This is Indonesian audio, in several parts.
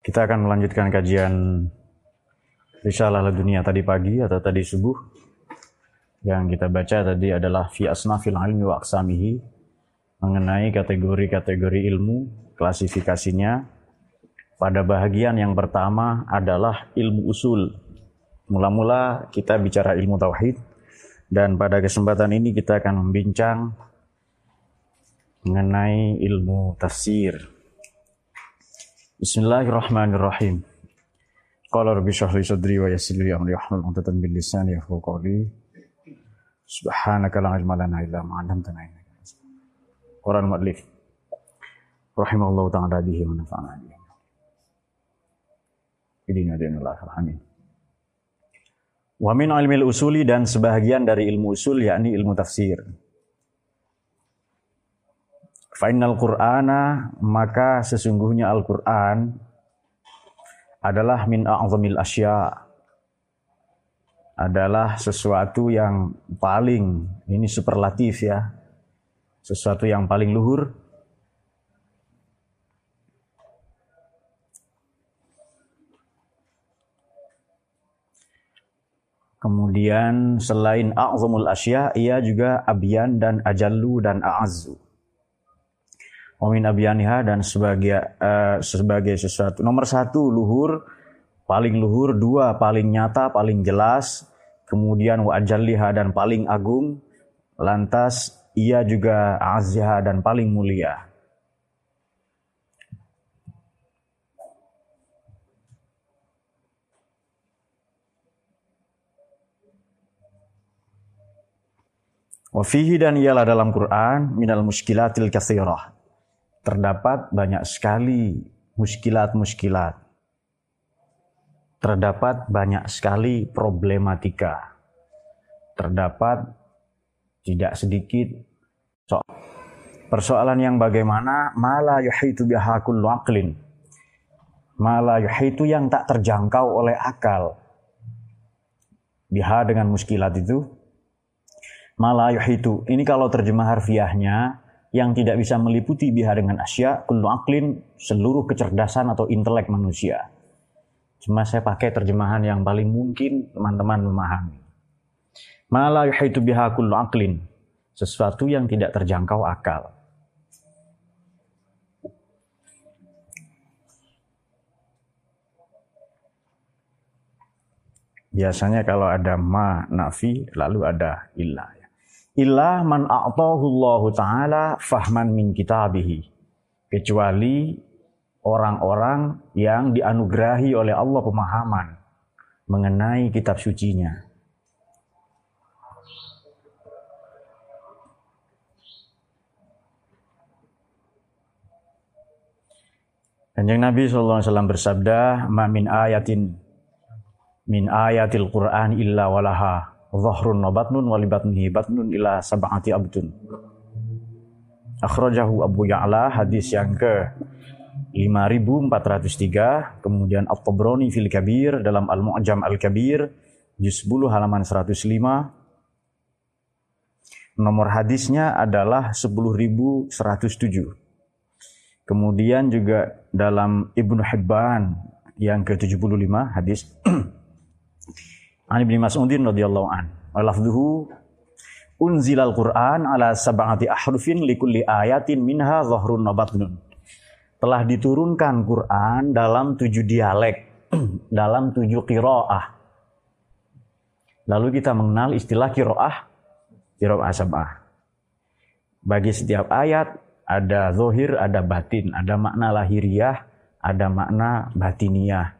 Kita akan melanjutkan kajian Risalah dunia tadi pagi atau tadi subuh. Yang kita baca tadi adalah fi asnafil ilmi wa aqsamihi mengenai kategori-kategori ilmu, klasifikasinya. Pada bahagian yang pertama adalah ilmu usul. Mula-mula kita bicara ilmu tauhid dan pada kesempatan ini kita akan membincang mengenai ilmu tafsir. Bismillahirrahmanirrahim. Qala rabbi shrah li sadri wa yassir li amri wahlul 'uqdatam min lisani yafqahu qawli. Subhanaka la ilma lana illa ma 'allamtana innaka Quran mu'allif. Rahimallahu ta'ala bihi wa nafa'ana bihi. Idina dinullah amin. Wa min ilmil usuli dan sebahagian dari ilmu usul yakni ilmu tafsir. Final Qur'ana maka sesungguhnya Al-Qur'an adalah min a'zamil asya adalah sesuatu yang paling ini superlatif ya. Sesuatu yang paling luhur Kemudian selain a'zamul asya, ia juga abyan dan ajallu dan a'azzu. Wamin abiyaniha dan sebagai uh, sebagai sesuatu. Nomor satu luhur. Paling luhur dua paling nyata paling jelas. Kemudian wa ajalliha dan paling agung. Lantas ia juga azha dan paling mulia. Wafihi dan ialah dalam Quran minal muskilatil kathirah terdapat banyak sekali muskilat-muskilat. Terdapat banyak sekali problematika. Terdapat tidak sedikit soal persoalan yang bagaimana mala yuhitu bihakul aqlin. Mala yuhitu yang tak terjangkau oleh akal. Biha dengan muskilat itu. Mala yuhitu. Ini kalau terjemah harfiahnya yang tidak bisa meliputi biha dengan asya, kullu aklin, seluruh kecerdasan atau intelek manusia. Cuma saya pakai terjemahan yang paling mungkin teman-teman memahami. Mala yuhaitu biha kullu aklin, sesuatu yang tidak terjangkau akal. Biasanya kalau ada ma nafi lalu ada ilah illa man a'tahu taala fahman min kitabihi kecuali orang-orang yang dianugerahi oleh Allah pemahaman mengenai kitab sucinya. Kanjeng Nabi SAW bersabda, "Ma min ayatin min ayatil Qur'an illa walaha dhahrun wa batnun wa libatnihi batnun ila sab'ati abdun. Akhrajahu Abu Ya'la hadis yang ke 5403 kemudian At-Tabrani fil Kabir dalam Al-Mu'jam Al-Kabir juz 10 halaman 105 nomor hadisnya adalah 10107 kemudian juga dalam Ibnu Hibban yang ke-75 hadis An Ibnu Mas'udin radhiyallahu an. Lafdhuhu unzilal Qur'an ala sab'ati ahrufin likulli ayatin minha zahrun nabatnun. Telah diturunkan Quran dalam tujuh dialek, dalam tujuh kiroah. Lalu kita mengenal istilah kiroah, kiroah sab'ah. Bagi setiap ayat ada zohir, ada batin, ada makna lahiriah, ada makna batiniah.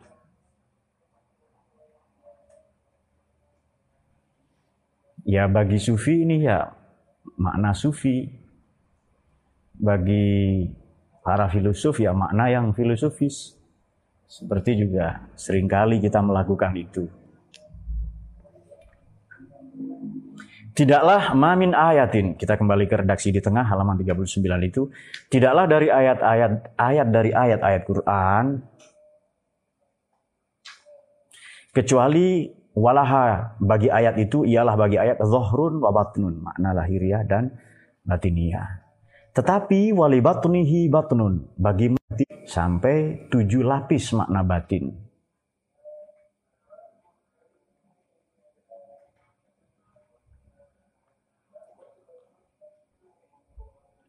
Ya bagi sufi ini ya makna sufi. Bagi para filosof ya makna yang filosofis. Seperti juga sering kali kita melakukan itu. Tidaklah mamin ayatin, kita kembali ke redaksi di tengah halaman 39 itu, tidaklah dari ayat-ayat ayat dari ayat-ayat Quran kecuali Walaha bagi ayat itu ialah bagi ayat zahrun wa batnun, makna lahiriah dan batiniah. Tetapi wali batunihi batnun bagi mati sampai tujuh lapis makna batin.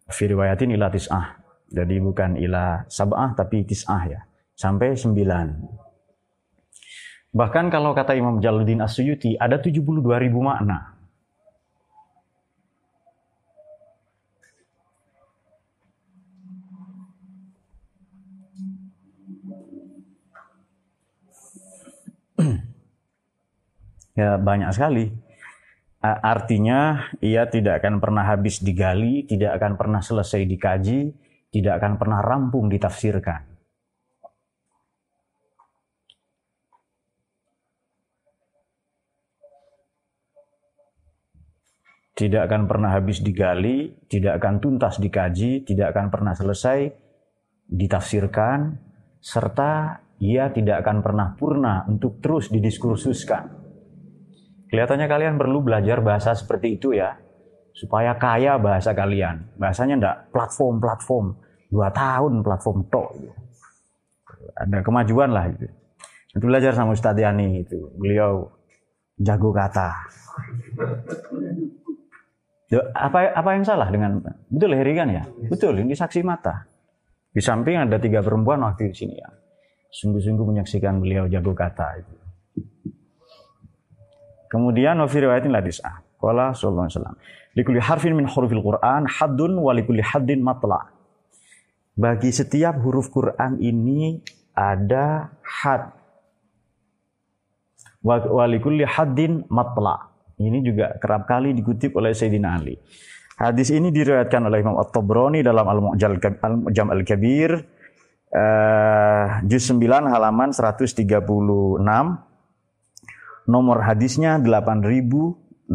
Fi riwayatin ila tis'ah. Jadi bukan ila sab'ah tapi tis'ah ya. Sampai sembilan. Bahkan kalau kata Imam Jalaluddin Asyuyuti ada 72 ribu makna. ya banyak sekali. Artinya ia tidak akan pernah habis digali, tidak akan pernah selesai dikaji, tidak akan pernah rampung ditafsirkan. Tidak akan pernah habis digali, tidak akan tuntas dikaji, tidak akan pernah selesai ditafsirkan, serta ia tidak akan pernah purna untuk terus didiskursuskan. Kelihatannya kalian perlu belajar bahasa seperti itu ya. Supaya kaya bahasa kalian. Bahasanya enggak platform-platform. Dua tahun platform tok. Gitu. Ada kemajuan lah itu. Nanti belajar sama Ustadz Yani itu. Beliau jago kata. Apa apa yang salah dengan betul Heri kan ya? Betul, ini saksi mata. Di samping ada tiga perempuan waktu di sini ya. Sungguh-sungguh menyaksikan beliau jago kata itu. Kemudian wa fi riwayatin la dis'ah. Qala sallallahu alaihi wasallam. Likulli harfin min hurufil Qur'an haddun wa likulli haddin matla. Bagi setiap huruf Quran ini ada had. Wa likulli haddin matla. Ini juga kerap kali dikutip oleh Sayyidina Ali. Hadis ini diriwayatkan oleh Imam At-Tabrani dalam Al-Mu'jam Al-Kabir uh, juz 9 halaman 136 Nomor hadisnya 8668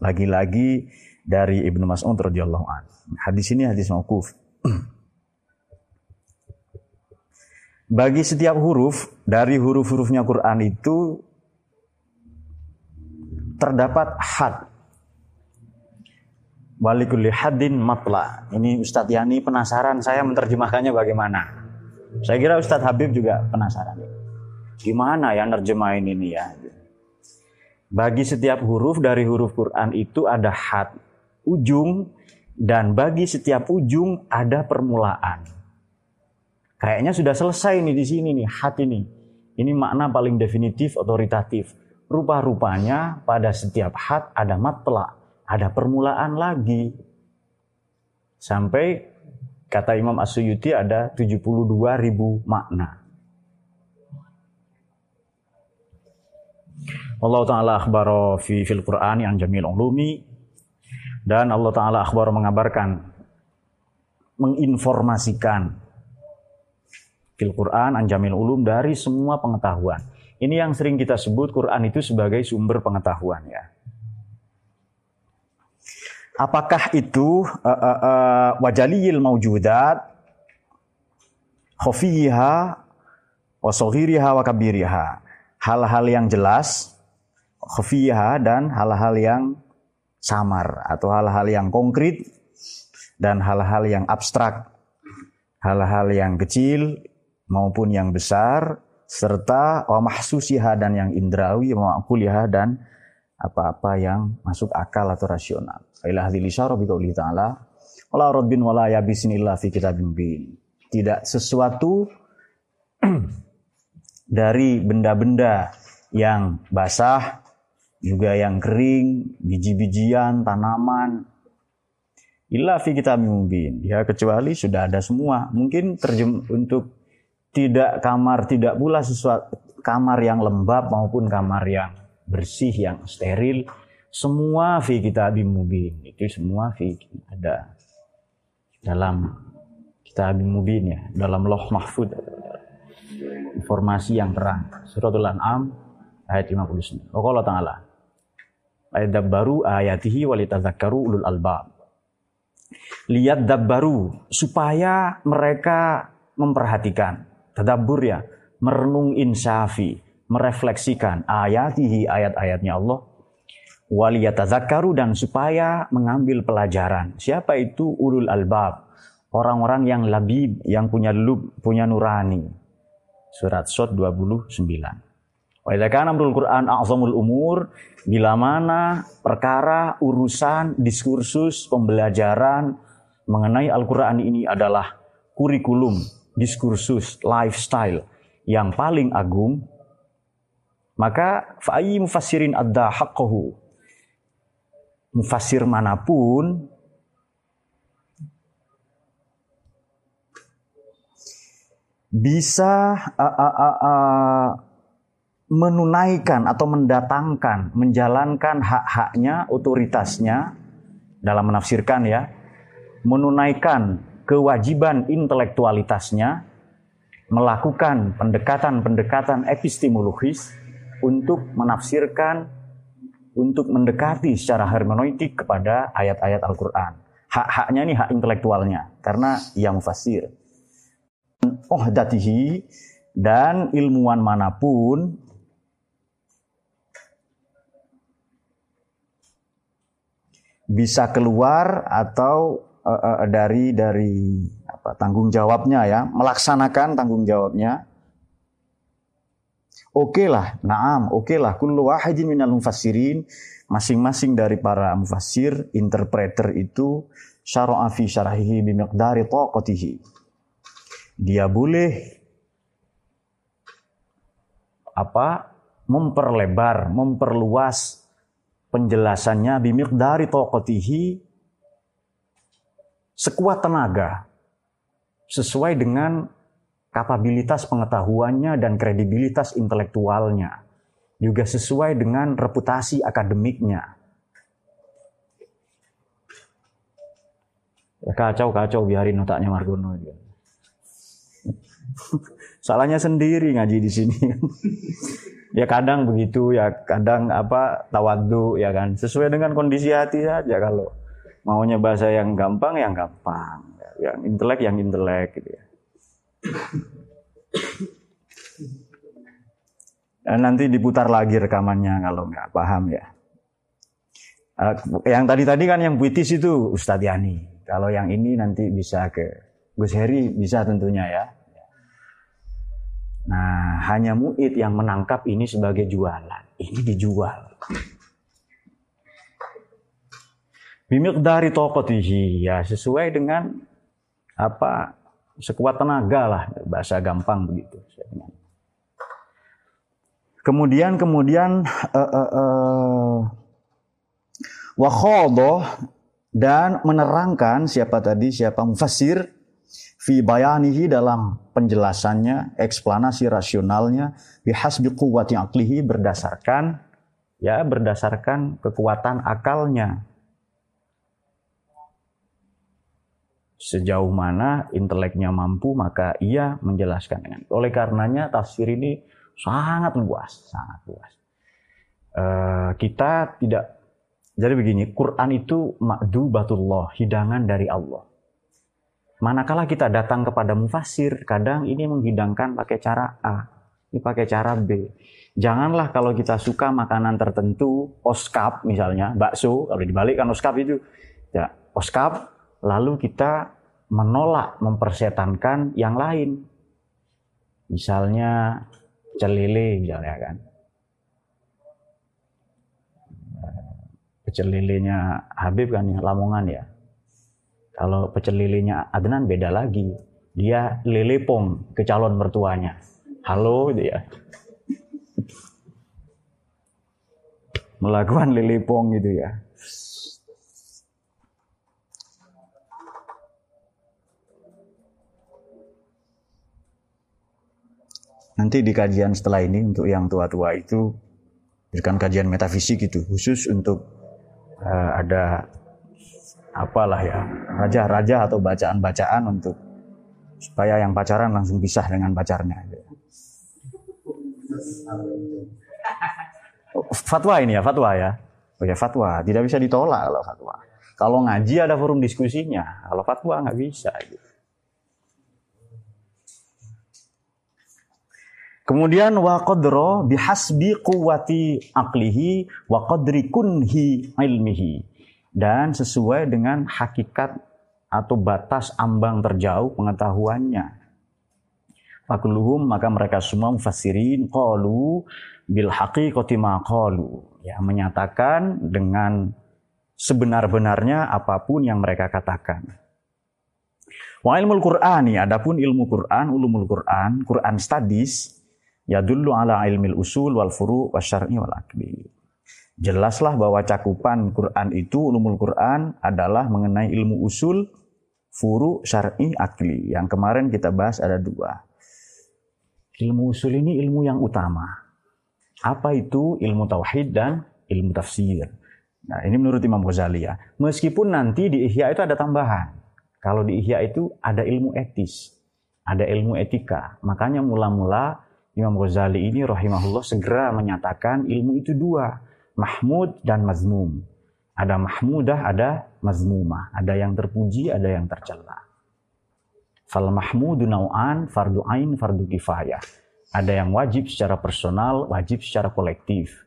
lagi-lagi dari Ibnu Mas'ud radhiyallahu an. Hadis ini hadis mauquf. Bagi setiap huruf dari huruf-hurufnya Quran itu terdapat had. Walikulli hadin matla. Ini Ustadz Yani penasaran saya menerjemahkannya bagaimana. Saya kira Ustadz Habib juga penasaran. Gimana ya nerjemahin ini ya? Bagi setiap huruf dari huruf Quran itu ada had, ujung, dan bagi setiap ujung ada permulaan. Kayaknya sudah selesai nih di sini nih, had ini. Ini makna paling definitif, otoritatif. Rupa-rupanya pada setiap had ada matla, ada permulaan lagi. Sampai kata Imam Asyuyuti ada 72 ribu makna. Allah Ta'ala akhbaro fi fil Quran yang jamil ulumi dan Allah Ta'ala akhbar mengabarkan menginformasikan fil Quran an jamil ulum dari semua pengetahuan. Ini yang sering kita sebut Quran itu sebagai sumber pengetahuan ya. Apakah itu uh, uh, uh, wajaliyil maujudat khafiyiha wa kabiriha. Hal-hal yang jelas khafiyah dan hal-hal yang samar atau hal-hal yang konkret dan hal-hal yang abstrak, hal-hal yang kecil maupun yang besar serta wa mahsusiha dan yang indrawi wa kuliah dan apa-apa yang masuk akal atau rasional. Ila hadhil isyara bi qouli ta'ala wala rabbin wala yabisin illa fi kitabim mubin. Tidak sesuatu dari benda-benda yang basah juga yang kering, biji-bijian, tanaman. Illa fi kitab mubin. Ya kecuali sudah ada semua. Mungkin terjem untuk tidak kamar tidak pula sesuatu kamar yang lembab maupun kamar yang bersih yang steril. Semua fi kitab mubin. Itu semua fi ada dalam kitab mubin ya dalam loh mahfud. Informasi yang terang. Suratul an'am ayat 59 Allah Ta'ala ayat baru ayatihi walitadzakkaru ulul albab. Lihat dabbaru supaya mereka memperhatikan. Tadabbur ya, merenung insafi, merefleksikan ayatihi ayat-ayatnya Allah. waliyatazakkaru dan supaya mengambil pelajaran. Siapa itu ulul albab? Orang-orang yang labib, yang punya lub, punya nurani. Surat Sot 29. Wa amrul Qur'an a'zamul umur, bila mana perkara, urusan, diskursus, pembelajaran mengenai Al-Qur'an ini adalah kurikulum, diskursus, lifestyle yang paling agung, maka fa'i mufassirin adda haqqahu. Mufassir mana pun bisa uh, uh, uh, uh, menunaikan atau mendatangkan, menjalankan hak-haknya, otoritasnya dalam menafsirkan ya, menunaikan kewajiban intelektualitasnya, melakukan pendekatan-pendekatan epistemologis untuk menafsirkan, untuk mendekati secara hermeneutik kepada ayat-ayat Al-Quran. Hak-haknya ini hak intelektualnya, karena ia mufasir ohdatihi dan ilmuwan mana pun bisa keluar atau uh, uh, dari dari apa tanggung jawabnya ya melaksanakan tanggung jawabnya. Oke lah naam oke okay lah kullu wahidin minal mufassirin. Masing-masing dari para mufassir interpreter itu syara'a fi syarahihi bimiqdari taqatihi. Dia boleh apa memperlebar, memperluas penjelasannya bimik dari tokotihi sekuat tenaga sesuai dengan kapabilitas pengetahuannya dan kredibilitas intelektualnya juga sesuai dengan reputasi akademiknya. Kacau kacau biarin otaknya Margono. Salahnya sendiri ngaji di sini. ya kadang begitu, ya kadang apa tawadu ya kan. Sesuai dengan kondisi hati saja kalau maunya bahasa yang gampang yang gampang, yang intelek yang intelek gitu ya. Dan nanti diputar lagi rekamannya kalau nggak paham ya. Uh, yang tadi-tadi kan yang puitis itu Ustadz Yani. Kalau yang ini nanti bisa ke Gus Heri bisa tentunya ya. Nah, hanya muid yang menangkap ini sebagai jualan. Ini dijual. Bimik dari tokotihi ya sesuai dengan apa sekuat tenaga lah bahasa gampang begitu. Kemudian kemudian uh, uh, uh, dan menerangkan siapa tadi siapa mufassir fi bayanihi dalam penjelasannya, eksplanasi rasionalnya bihasbi quwwati aqlihi berdasarkan ya berdasarkan kekuatan akalnya. Sejauh mana inteleknya mampu maka ia menjelaskan dengan. Oleh karenanya tafsir ini sangat luas, sangat luas. Uh, kita tidak jadi begini, Quran itu makdubatullah, hidangan dari Allah. Manakala kita datang kepada mufasir, kadang ini menghidangkan pakai cara A, ini pakai cara B. Janganlah kalau kita suka makanan tertentu, oskap misalnya, bakso, kalau dibalikkan oskap itu, ya oskap, lalu kita menolak, mempersetankan yang lain. Misalnya celele misalnya kan. Pecel lelenya Habib kan ya, Lamongan ya kalau pecel lelenya Adnan beda lagi. Dia lelepong ke calon mertuanya. Halo dia. Melakukan lelepong gitu ya. Nanti di kajian setelah ini untuk yang tua-tua itu berikan kajian metafisik itu khusus untuk uh, ada apalah ya raja-raja atau bacaan-bacaan untuk supaya yang pacaran langsung pisah dengan pacarnya. Fatwa ini ya, fatwa ya. Oh ya fatwa, tidak bisa ditolak kalau fatwa. Kalau ngaji ada forum diskusinya, kalau fatwa nggak bisa. Gitu. Kemudian wa qadra bihasbi quwwati aqlihi wa qadri kunhi ilmihi. Dan sesuai dengan hakikat atau batas ambang terjauh pengetahuannya. Fakuluhum maka mereka semua mufassirin qalu bil haqiqati ma qalu. Ya, menyatakan dengan sebenar-benarnya apa pun yang mereka katakan. Wa ilmul Qur'ani, adapun ilmu Qur'an, ulumul Qur'an, Qur'an studies, ya dulu ala ilmil usul wal furu wasyar'i wal akli. Jelaslah bahwa cakupan Quran itu, ulumul Quran adalah mengenai ilmu usul, furu, syar'i, akli. Yang kemarin kita bahas ada dua. Ilmu usul ini ilmu yang utama. Apa itu ilmu tauhid dan ilmu tafsir? Nah, ini menurut Imam Ghazali ya. Meskipun nanti di Ihya itu ada tambahan. Kalau di Ihya itu ada ilmu etis, ada ilmu etika. Makanya mula-mula Imam Ghazali ini rahimahullah segera menyatakan ilmu itu dua, mahmud dan mazmum. Ada mahmudah, ada mazmumah. Ada yang terpuji, ada yang tercela. Fal mahmudu nau'an, fardu ain, fardu kifayah. Ada yang wajib secara personal, wajib secara kolektif.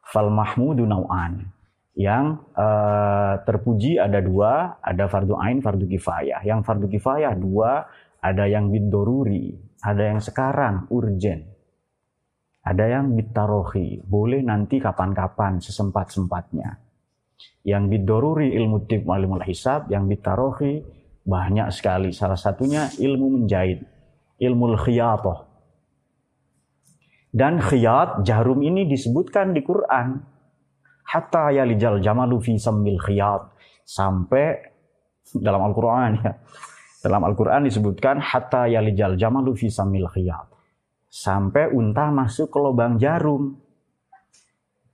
Fal mahmudu nau'an yang uh, terpuji ada dua, ada fardu ain, fardu kifayah. Yang fardu kifayah dua, ada yang bidoruri, ada yang sekarang urgen, ada yang bitarohi, boleh nanti kapan-kapan sesempat-sempatnya. Yang bidoruri ilmu tib ilmu hisab, yang bitarohi banyak sekali. Salah satunya ilmu menjahit, ilmu khiyatoh. Dan khiyat, jarum ini disebutkan di Quran hatta yalijal jamalu fi sammil khiyat sampai dalam Al-Qur'an ya. Dalam Al-Qur'an disebutkan hatta yalijal jamalu fi sammil khiyat. Sampai unta masuk ke lubang jarum.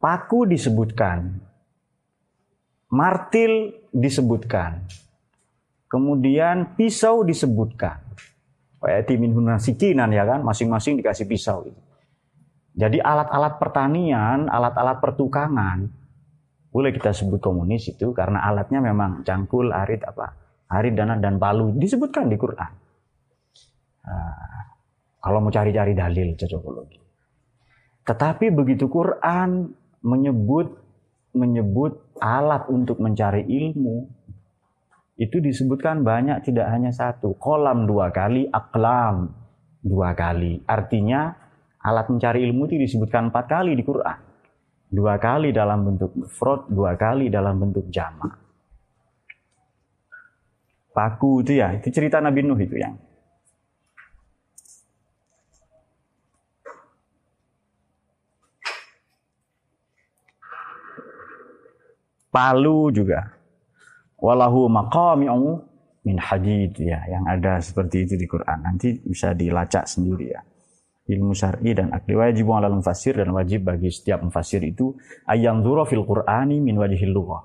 Paku disebutkan. Martil disebutkan. Kemudian pisau disebutkan. Wa'ati min hunasikinan ya kan, masing-masing dikasih pisau. Jadi alat-alat pertanian, alat-alat pertukangan boleh kita sebut komunis itu karena alatnya memang cangkul, arit apa, arit dana dan palu disebutkan di Quran. Nah, kalau mau cari-cari dalil cocokologi. Tetapi begitu Quran menyebut menyebut alat untuk mencari ilmu itu disebutkan banyak tidak hanya satu kolam dua kali aklam dua kali artinya alat mencari ilmu itu disebutkan empat kali di Quran dua kali dalam bentuk mufrad, dua kali dalam bentuk jamak. Paku itu ya, itu cerita Nabi Nuh itu yang. Palu juga. Walahu maqami'u min hadid ya, yang ada seperti itu di Quran. Nanti bisa dilacak sendiri ya ilmu syar'i dan akli wajib ala mufassir dan wajib bagi setiap mufassir itu ayang dzura fil qur'ani min wajhil lughah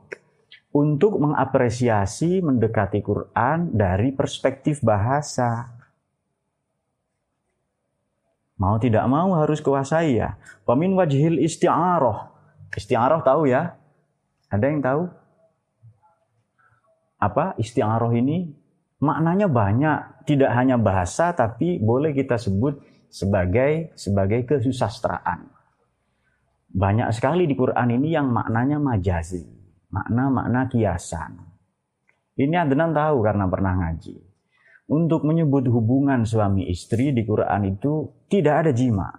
untuk mengapresiasi mendekati Quran dari perspektif bahasa. Mau tidak mau harus kuasai ya. Min wajhil isti'arah isti'arah tahu ya? Ada yang tahu? Apa? Isti'arah ini maknanya banyak. Tidak hanya bahasa tapi boleh kita sebut sebagai sebagai kesusastraan. Banyak sekali di Quran ini yang maknanya majazi, makna-makna kiasan. Ini Adnan tahu karena pernah ngaji. Untuk menyebut hubungan suami istri di Quran itu tidak ada jima.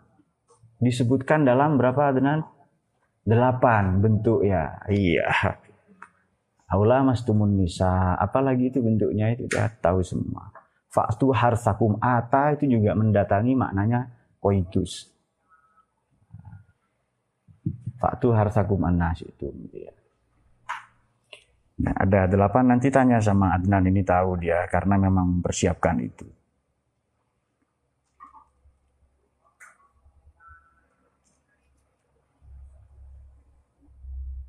Disebutkan dalam berapa Adnan? Delapan bentuk ya. Iya. Aula mastumun nisa. Apalagi itu bentuknya itu kita tahu semua. Faktu harsakum ata itu juga mendatangi maknanya koitus. Faktu harsakum anas itu. Gitu ya. Nah, ada delapan nanti tanya sama Adnan ini tahu dia karena memang mempersiapkan itu.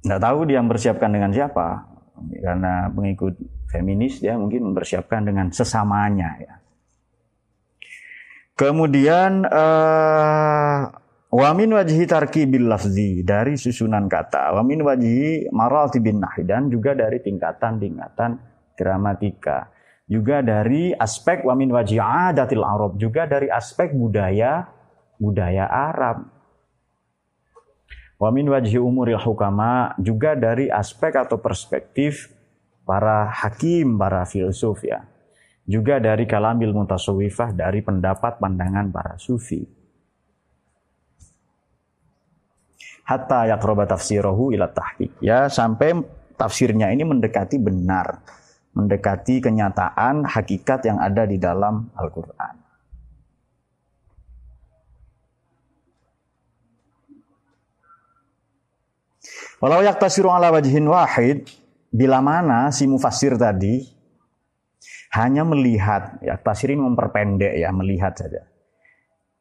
Nggak tahu dia mempersiapkan dengan siapa karena mengikut feminis dia mungkin mempersiapkan dengan sesamanya ya. Kemudian wamin wajhi tarki bil lafzi dari susunan kata, wamin wajhi maralti bin nahi dan juga dari tingkatan-tingkatan gramatika. Juga dari aspek wamin wajhi adatil Arab, juga dari aspek budaya budaya Arab. Wa min wajhi umuril hukama juga dari aspek atau perspektif para hakim, para filsuf ya. Juga dari kalamil mutasawifah dari pendapat pandangan para sufi. Hatta yakroba tafsirahu ila tahqiq. Ya, sampai tafsirnya ini mendekati benar, mendekati kenyataan hakikat yang ada di dalam Al-Qur'an. Walau yaktasiru ala wajhin wahid, bila mana si mufassir tadi hanya melihat, ya tasir ini memperpendek ya, melihat saja.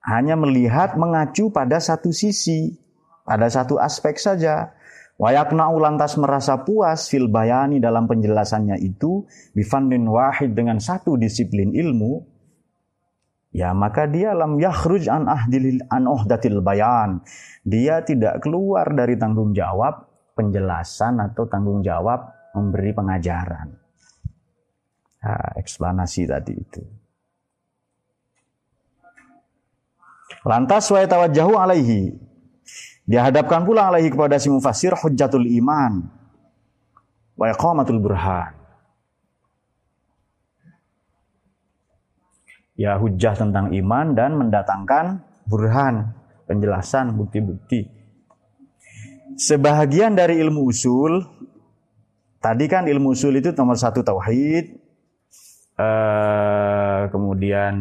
Hanya melihat mengacu pada satu sisi, pada satu aspek saja. Wayakna ulantas merasa puas fil bayani dalam penjelasannya itu bifandin wahid dengan satu disiplin ilmu ya maka dia lam yakhruj an ahdil an uhdatil bayan dia tidak keluar dari tanggung jawab penjelasan atau tanggung jawab memberi pengajaran. Nah, eksplanasi tadi itu. Lantas wa tawajjahu alaihi. Dihadapkan pula alaihi kepada si mufasir hujjatul iman wa iqamatul burhan. Ya hujjah tentang iman dan mendatangkan burhan, penjelasan bukti-bukti. Sebahagian dari ilmu usul Tadi kan ilmu usul itu nomor satu tauhid, eh, kemudian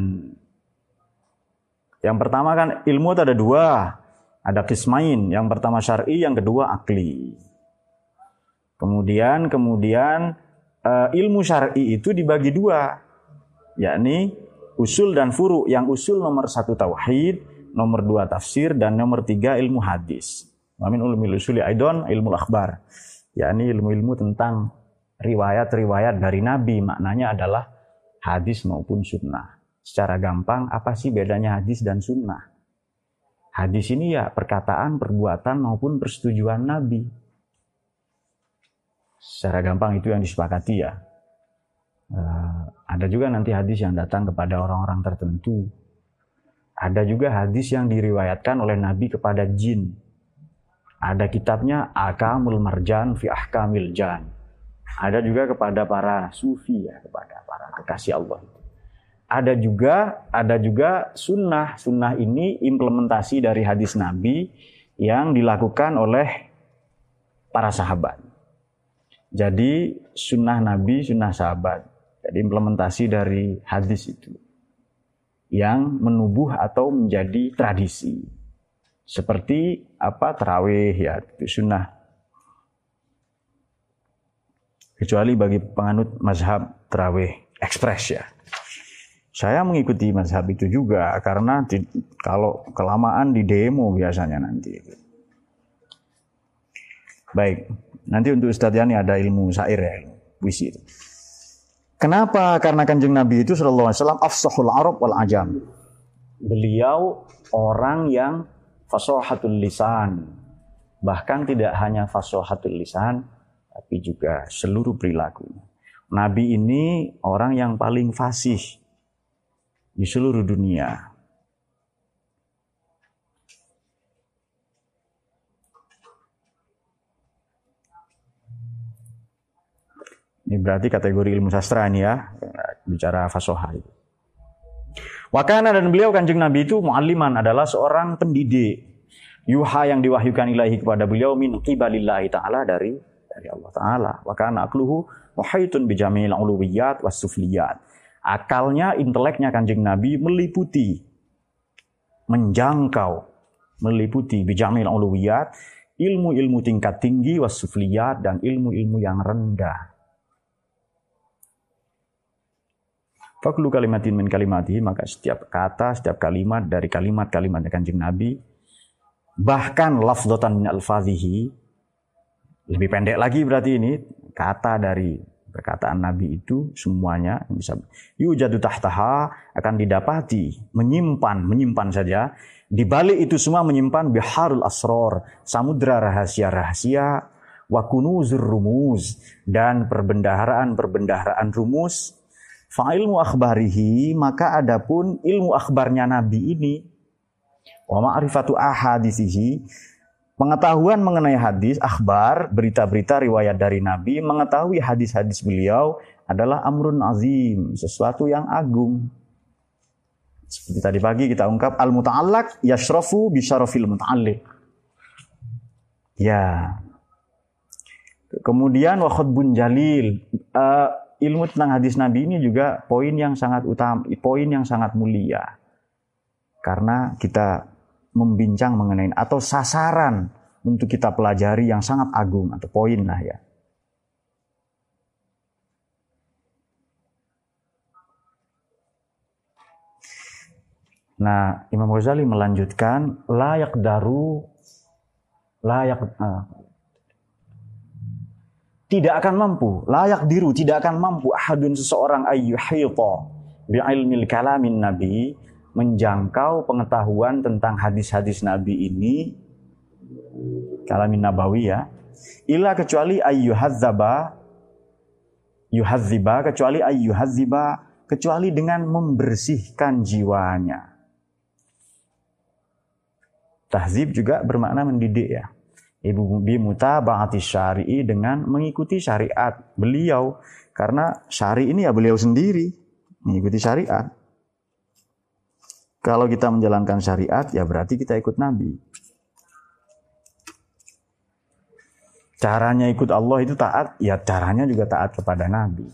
yang pertama kan ilmu itu ada dua, ada kismain, yang pertama syar'i, yang kedua akli. Kemudian kemudian eh, ilmu syar'i itu dibagi dua, yakni usul dan furu. Yang usul nomor satu tauhid, nomor dua tafsir, dan nomor tiga ilmu hadis. Amin ulumil usuli aidon ilmu akhbar yakni ilmu-ilmu tentang riwayat-riwayat dari Nabi. Maknanya adalah hadis maupun sunnah. Secara gampang, apa sih bedanya hadis dan sunnah? Hadis ini ya perkataan, perbuatan maupun persetujuan Nabi. Secara gampang itu yang disepakati ya. Uh, ada juga nanti hadis yang datang kepada orang-orang tertentu. Ada juga hadis yang diriwayatkan oleh Nabi kepada jin. Ada kitabnya Akamul Marjan fi Ahkamil Jan. Ada juga kepada para sufi ya, kepada para kekasih Allah. Ada juga ada juga sunnah. Sunnah ini implementasi dari hadis Nabi yang dilakukan oleh para sahabat. Jadi sunnah Nabi, sunnah sahabat. Jadi implementasi dari hadis itu yang menubuh atau menjadi tradisi. Seperti apa terawih ya itu sunnah. Kecuali bagi penganut mazhab terawih ekspres ya. Saya mengikuti mazhab itu juga karena di, kalau kelamaan di demo biasanya nanti. Baik, nanti untuk Ustadz Yani ada ilmu syair ya, puisi itu. Kenapa? Karena kanjeng Nabi itu Shallallahu Alaihi Wasallam afsahul Arab wal Ajam. Beliau orang yang fasohatul lisan. Bahkan tidak hanya fasohatul lisan, tapi juga seluruh perilaku. Nabi ini orang yang paling fasih di seluruh dunia. Ini berarti kategori ilmu sastra ini ya, bicara fasoha itu. Wakana dan beliau kanjeng Nabi itu mu'alliman adalah seorang pendidik. Yuha yang diwahyukan ilahi kepada beliau min qibalillahi ta'ala dari dari Allah Ta'ala. Wakana akluhu muhaitun bijamil uluwiyat was sufliyat. Akalnya, inteleknya kanjeng Nabi meliputi, menjangkau, meliputi bijamil uluwiyat, ilmu-ilmu tingkat tinggi was sufliyat dan ilmu-ilmu yang rendah. Faklu kalimatin min kalimati, maka setiap kata, setiap kalimat dari kalimat-kalimat kanjeng Nabi, bahkan lafzotan min alfadhihi, lebih pendek lagi berarti ini, kata dari perkataan Nabi itu semuanya bisa yujadu tahtaha akan didapati menyimpan menyimpan saja. Di balik itu semua menyimpan biharul asror samudra rahasia-rahasia wa kunuzur rumuz dan perbendaharaan-perbendaharaan rumus. Fa'ilmu akhbarihi, maka adapun ilmu akhbarnya Nabi ini, Wa ma'rifatu ahadisihi Pengetahuan mengenai hadis, akhbar, berita-berita riwayat dari Nabi, mengetahui hadis-hadis beliau adalah amrun azim, sesuatu yang agung. Seperti tadi pagi kita ungkap al-muta'allaq yashrafu bisyarafil muta'alliq. Ya. Kemudian wa khutbun jalil. Uh, ilmu tentang hadis Nabi ini juga poin yang sangat utama, poin yang sangat mulia. Karena kita membincang mengenai atau sasaran untuk kita pelajari yang sangat agung atau poin lah ya. Nah, Imam Ghazali melanjutkan layak daru layak uh, tidak akan mampu, layak diru tidak akan mampu ahadun seseorang ayyuhita bi ilmil kalamin nabi menjangkau pengetahuan tentang hadis-hadis Nabi ini kalamin nabawi ya ila kecuali ayyuhadzaba yuhadziba kecuali ayyuhadziba kecuali dengan membersihkan jiwanya. Tahzib juga bermakna mendidik ya. Ibu bimuta ba'ati syari'i dengan mengikuti syariat beliau. Karena syari ini ya beliau sendiri mengikuti syariat kalau kita menjalankan syariat, ya berarti kita ikut Nabi. Caranya ikut Allah itu taat, ya caranya juga taat kepada Nabi.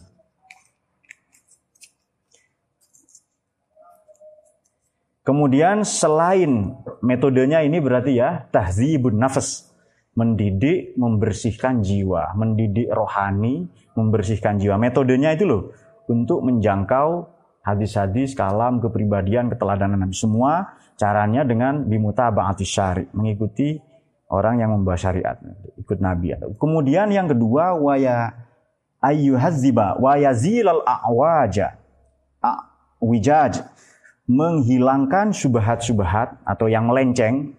Kemudian selain metodenya ini berarti ya tahzibun nafas. Mendidik, membersihkan jiwa. Mendidik rohani, membersihkan jiwa. Metodenya itu loh. Untuk menjangkau hadis-hadis, kalam, kepribadian, keteladanan semua caranya dengan bimuta ba'ati syari, mengikuti orang yang membawa syariat, ikut Nabi. Kemudian yang kedua waya ayyuhazziba wa yazilal a'waja wijaj menghilangkan subhat-subhat atau yang melenceng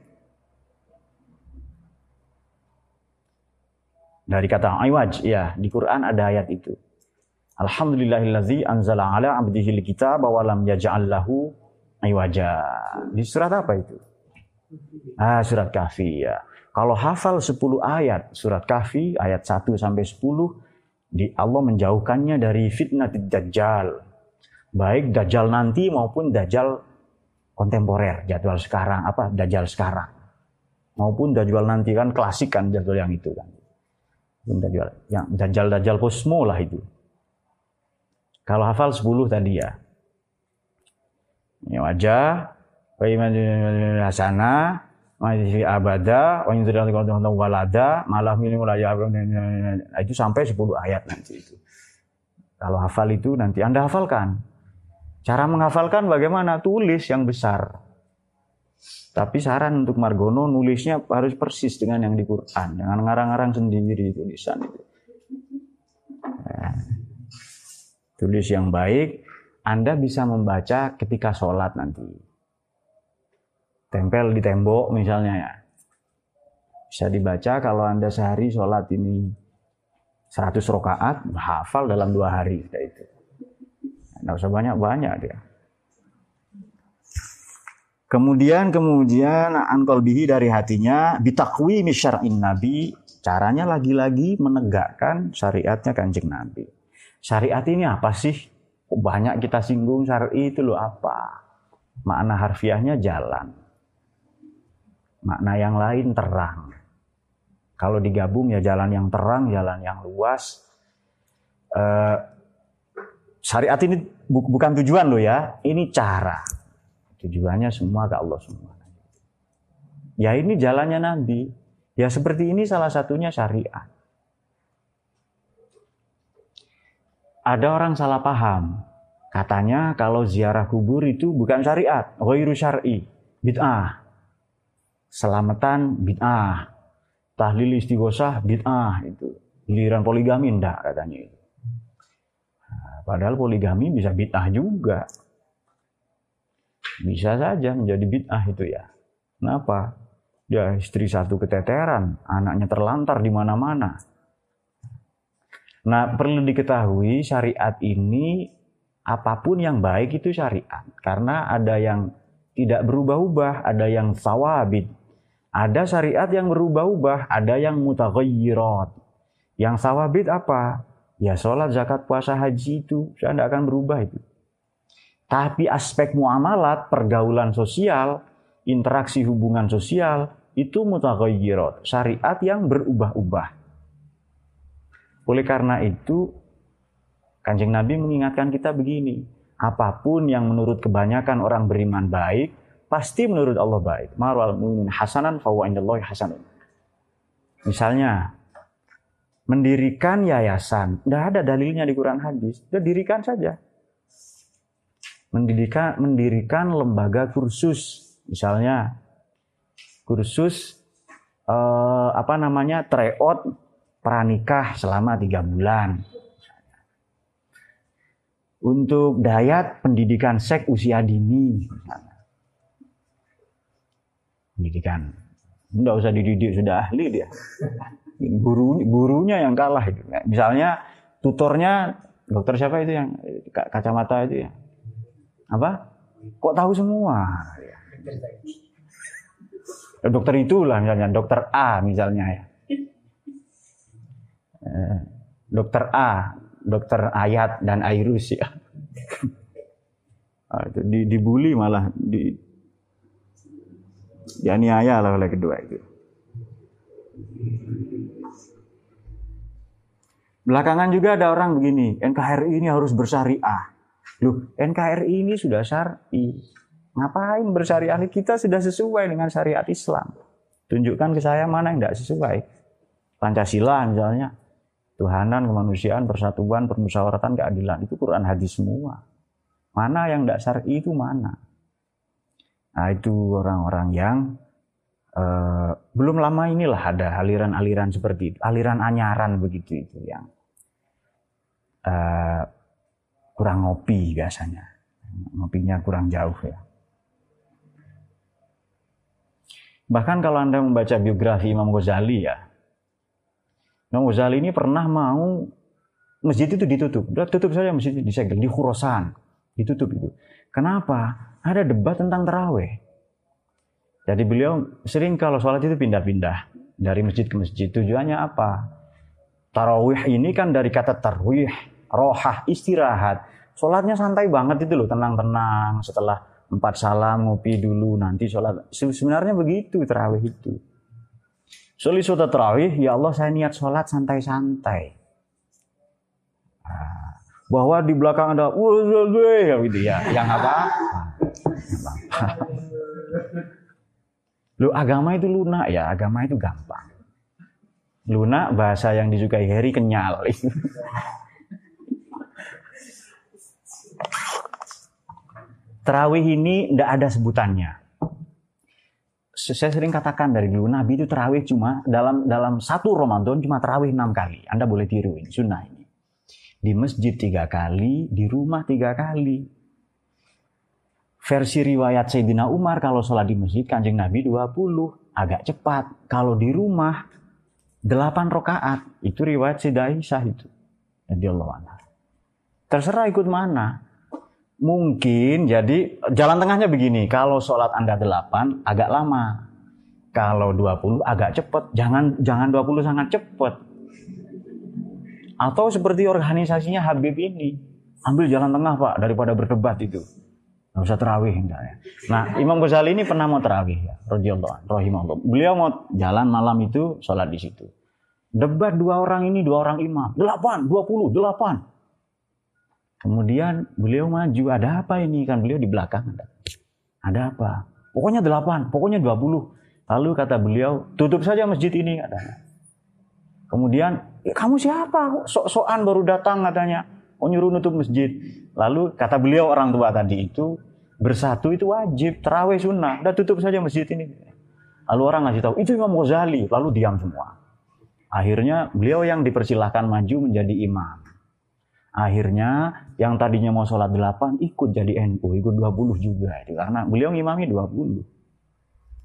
dari kata aywaj ya di Quran ada ayat itu Alhamdulillahillazi anzala ala abdihi kitab wa lam yaj'al lahu. Di surat apa itu? Ah, surat Kahfi ya. Kalau hafal 10 ayat surat Kahfi ayat 1 sampai 10 di Allah menjauhkannya dari fitnah dajjal. Baik dajjal nanti maupun dajjal kontemporer, jadwal sekarang apa dajjal sekarang. Maupun dajjal nanti kan klasik kan jadwal yang itu kan. Dajjal yang dajjal-dajjal kosmo lah itu. Kalau hafal 10 tadi ya. Ini wajah, bagaimana hasana, masih abada, wa yudhilal walada, malah nah, itu sampai 10 ayat nanti itu. Kalau hafal itu nanti Anda hafalkan. Cara menghafalkan bagaimana? Tulis yang besar. Tapi saran untuk Margono nulisnya harus persis dengan yang di Quran, jangan ngarang-ngarang sendiri tulisan itu. Nah tulis yang baik, Anda bisa membaca ketika sholat nanti. Tempel di tembok misalnya ya. Bisa dibaca kalau Anda sehari sholat ini 100 rokaat, hafal dalam dua hari. Itu. Nggak usah banyak-banyak dia. Kemudian kemudian angkol bihi dari hatinya bitakwi misyar'in nabi caranya lagi-lagi menegakkan syariatnya kanjeng nabi. Syariat ini apa sih? Banyak kita singgung syari itu loh apa? Makna harfiahnya jalan. Makna yang lain terang. Kalau digabung ya jalan yang terang, jalan yang luas. Uh, syariat ini bu bukan tujuan loh ya, ini cara. Tujuannya semua ke Allah semua. Ya ini jalannya Nabi. Ya seperti ini salah satunya syariat. Ada orang salah paham. Katanya kalau ziarah kubur itu bukan syariat, ghairu syar'i, bid'ah. Selamatan bid'ah. Tahlil istighosah bid'ah itu. Giliran poligami enggak katanya itu. Nah, padahal poligami bisa bid'ah juga. Bisa saja menjadi bid'ah itu ya. Kenapa? Dia istri satu keteteran, anaknya terlantar di mana-mana Nah, perlu diketahui syariat ini apa pun yang baik itu syariat. Karena ada yang tidak berubah-ubah, ada yang sawabit. Ada syariat yang berubah-ubah, ada yang mutaghayyirat. Yang sawabit apa? Ya sholat, zakat, puasa, haji itu. Saya tidak akan berubah itu. Tapi aspek muamalat, pergaulan sosial, interaksi hubungan sosial, itu mutaghayyirat. Syariat yang berubah-ubah. Oleh karena itu, Kanjeng Nabi mengingatkan kita begini, apa pun yang menurut kebanyakan orang beriman baik, pasti menurut Allah baik. Marwal mu'min hasanan indallahi hasanun. Misalnya, mendirikan yayasan, tidak ada dalilnya di Quran hadis, sudah dirikan saja. Mendirikan, mendirikan lembaga kursus, misalnya kursus eh, apa namanya tryout pranikah selama tiga bulan untuk dayat pendidikan seks usia dini. Pendidikan. Tidak usah dididik, sudah ahli dia. Guru, gurunya yang kalah. Itu. Misalnya tutornya dokter siapa itu yang kacamata itu ya? Apa? Kok tahu semua? Dokter itulah misalnya, dokter A misalnya ya. Eh, dokter A dokter Ayat dan Airus ya. Ah, di, dibully malah di dianiaya lah oleh kedua itu. Belakangan juga ada orang begini, NKRI ini harus bersyariah. Loh, NKRI ini sudah syari. Ngapain bersyariah? Kita sudah sesuai dengan syariat Islam. Tunjukkan ke saya mana yang tidak sesuai. Pancasila misalnya. Tuhanan, kemanusiaan, persatuan, permusyawaratan, keadilan. Itu Quran hadis semua. Mana yang tidak syar'i itu mana? Nah itu orang-orang yang uh, belum lama inilah ada aliran-aliran seperti itu. Aliran anyaran begitu itu yang uh, kurang ngopi biasanya. Ngopinya kurang jauh ya. Bahkan kalau Anda membaca biografi Imam Ghazali ya, Imam Ghazali ini pernah mau masjid itu ditutup. Udah tutup saja masjid di segel, di Khurasan. Ditutup itu. Kenapa? Ada debat tentang terawih. Jadi beliau sering kalau sholat itu pindah-pindah dari masjid ke masjid. Tujuannya apa? Tarawih ini kan dari kata tarwih, rohah, istirahat. Sholatnya santai banget itu loh, tenang-tenang. Setelah empat salam, ngopi dulu, nanti sholat. Sebenarnya begitu terawih itu. Soli sudah terawih, ya Allah saya niat sholat santai-santai. Ah, bahwa di belakang ada ya gitu ya, yang apa? Lu agama itu lunak ya, agama itu gampang. Lunak bahasa yang disukai Harry kenyal. Terawih ini tidak ada sebutannya saya sering katakan dari dulu Nabi itu terawih cuma dalam dalam satu Ramadan cuma terawih enam kali. Anda boleh tiru ini sunnah ini. Di masjid tiga kali, di rumah tiga kali. Versi riwayat Sayyidina Umar kalau sholat di masjid kanjeng Nabi 20 agak cepat. Kalau di rumah 8 rokaat itu riwayat Sayyidah Aisyah itu. Allah Terserah ikut mana mungkin jadi jalan tengahnya begini. Kalau sholat Anda 8 agak lama. Kalau 20 agak cepat. Jangan jangan 20 sangat cepat. Atau seperti organisasinya Habib ini. Ambil jalan tengah Pak daripada berdebat itu. Nggak usah terawih ya. Nah Imam Ghazali ini pernah mau terawih ya. Rahimahullah. Beliau mau jalan malam itu sholat di situ. Debat dua orang ini, dua orang imam. Delapan, dua puluh, delapan. Kemudian beliau maju, ada apa ini? Kan beliau di belakang. Ada, apa? Pokoknya delapan, pokoknya dua puluh. Lalu kata beliau, tutup saja masjid ini. Katanya. Kemudian, ya, kamu siapa? Sok-sokan baru datang katanya. Oh nyuruh nutup masjid. Lalu kata beliau orang tua tadi itu, bersatu itu wajib, terawih sunnah. Udah tutup saja masjid ini. Lalu orang ngasih tahu, itu Imam Ghazali. Lalu diam semua. Akhirnya beliau yang dipersilahkan maju menjadi imam. Akhirnya yang tadinya mau sholat 8 ikut jadi NU, ikut 20 juga. Karena beliau ngimami 20.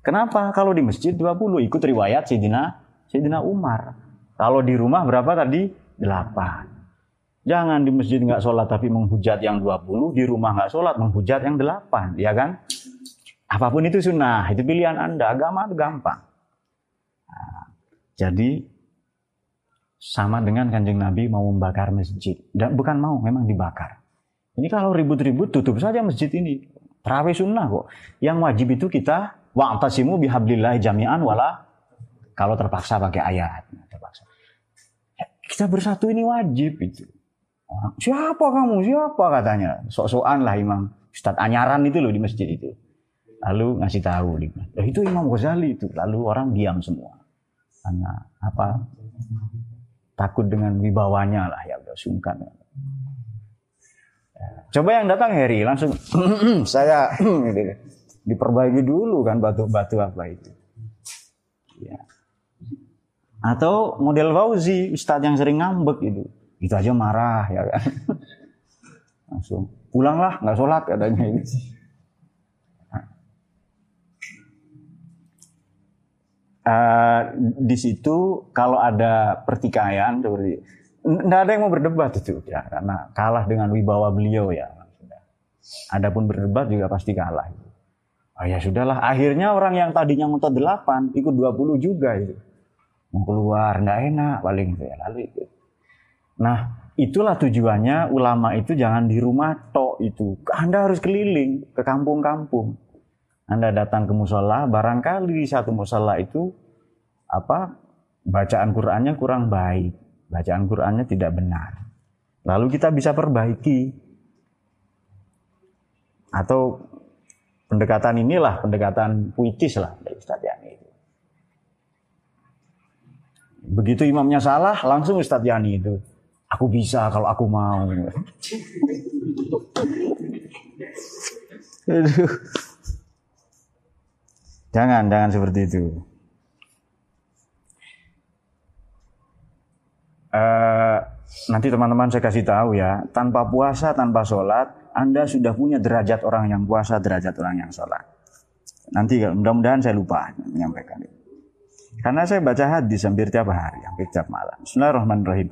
Kenapa? Kalau di masjid 20, ikut riwayat Sayyidina, Sayyidina Umar. Kalau di rumah berapa tadi? 8. Jangan di masjid nggak sholat tapi menghujat yang 20, di rumah nggak sholat menghujat yang 8, ya kan? Apa pun itu sunnah, itu pilihan Anda. Agama itu gampang. Nah, jadi sama dengan kanjeng Nabi mau membakar masjid. Dan bukan mau, memang dibakar. Ini kalau ribut-ribut tutup saja masjid ini. Terawih sunnah kok. Yang wajib itu kita wa'tasimu bihablillah jami'an wala kalau terpaksa pakai ayat. Terpaksa. Kita bersatu ini wajib itu. siapa kamu? Siapa katanya? Sok-sokan lah imam. Ustadz Anyaran itu loh di masjid itu. Lalu ngasih tahu, oh, itu Imam Ghazali itu. Lalu orang diam semua. Karena apa? Takut dengan wibawanya lah ya udah sungkan. Coba yang datang Heri langsung saya gitu. diperbaiki dulu kan batu-batu apa itu. Ya. Atau model Fauzi, Ustadz yang sering ngambek gitu. Itu aja marah ya kan. Langsung pulanglah nggak sholat katanya ini. Uh, di situ kalau ada pertikaian seperti tidak ada yang mau berdebat itu ya karena kalah dengan wibawa beliau ya Adapun berdebat juga pasti kalah. Oh ya sudahlah, akhirnya orang yang tadinya ngotot 8 ikut 20 juga itu. Mau keluar nggak enak paling itu ya lalu itu. Nah, itulah tujuannya ulama itu jangan di rumah tok itu. Anda harus keliling ke kampung-kampung. Anda datang ke musola, barangkali satu musola itu apa bacaan Qur'annya kurang baik, bacaan Qur'annya tidak benar. Lalu kita bisa perbaiki. Atau pendekatan inilah pendekatan puitis lah dari Ustaz Yani itu. Begitu imamnya salah, langsung Ustaz Yani itu. Aku bisa kalau aku mau. Jangan, jangan seperti itu. Uh, nanti teman-teman saya kasih tahu ya, tanpa puasa, tanpa sholat, Anda sudah punya derajat orang yang puasa, derajat orang yang sholat. Nanti mudah-mudahan saya lupa menyampaikan itu. Karena saya baca hadis hampir tiap hari, hampir tiap malam. Bismillahirrahmanirrahim.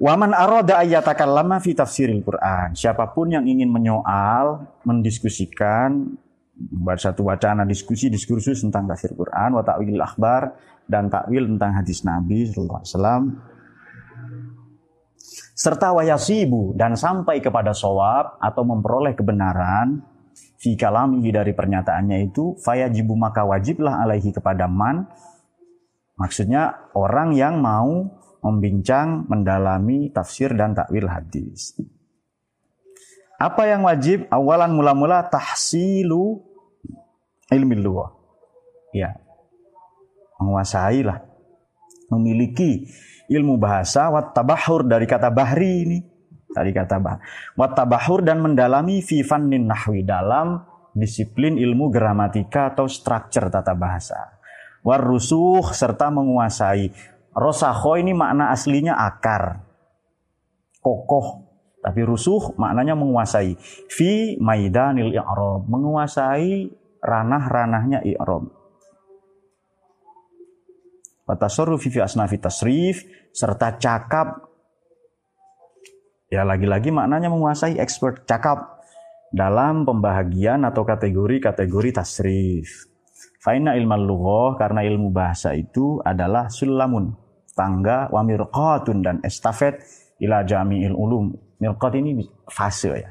Waman aroda lama fi tafsiril Quran. Siapa pun yang ingin menyoal, mendiskusikan, buat satu wacana diskusi diskursus tentang tafsir Quran wa ta'wil akhbar dan takwil tentang hadis Nabi sallallahu alaihi wasallam. Serta wayasibu dan sampai kepada sawab atau memperoleh kebenaran fi kalamihi dari pernyataannya itu fayajibu maka wajiblah alaihi kepada man. Maksudnya orang yang mau membincang mendalami tafsir dan takwil hadis. Apa yang wajib? Awalan mula-mula tahsilu ilmi lughah. Ya. Menguasai lah. Memiliki ilmu bahasa wat tabahur dari kata bahri ini. Dari kata bah. Wat tabahur dan mendalami fi fannin nahwi dalam disiplin ilmu gramatika atau struktur tata bahasa. Warusuh serta menguasai. Rosaho ini makna aslinya akar. Kokoh tapi rusuh maknanya menguasai. Fi maidanil i'rab, menguasai ranah-ranahnya i'rab. Watasarrufi fi asnafi tasrif serta cakap ya lagi-lagi maknanya menguasai expert cakap dalam pembahagian atau kategori-kategori tasrif. Faina ilmu lughah karena ilmu bahasa itu adalah sulamun, tangga, wamirqatun dan estafet ila jami'il ulum Milkot ini fase ya.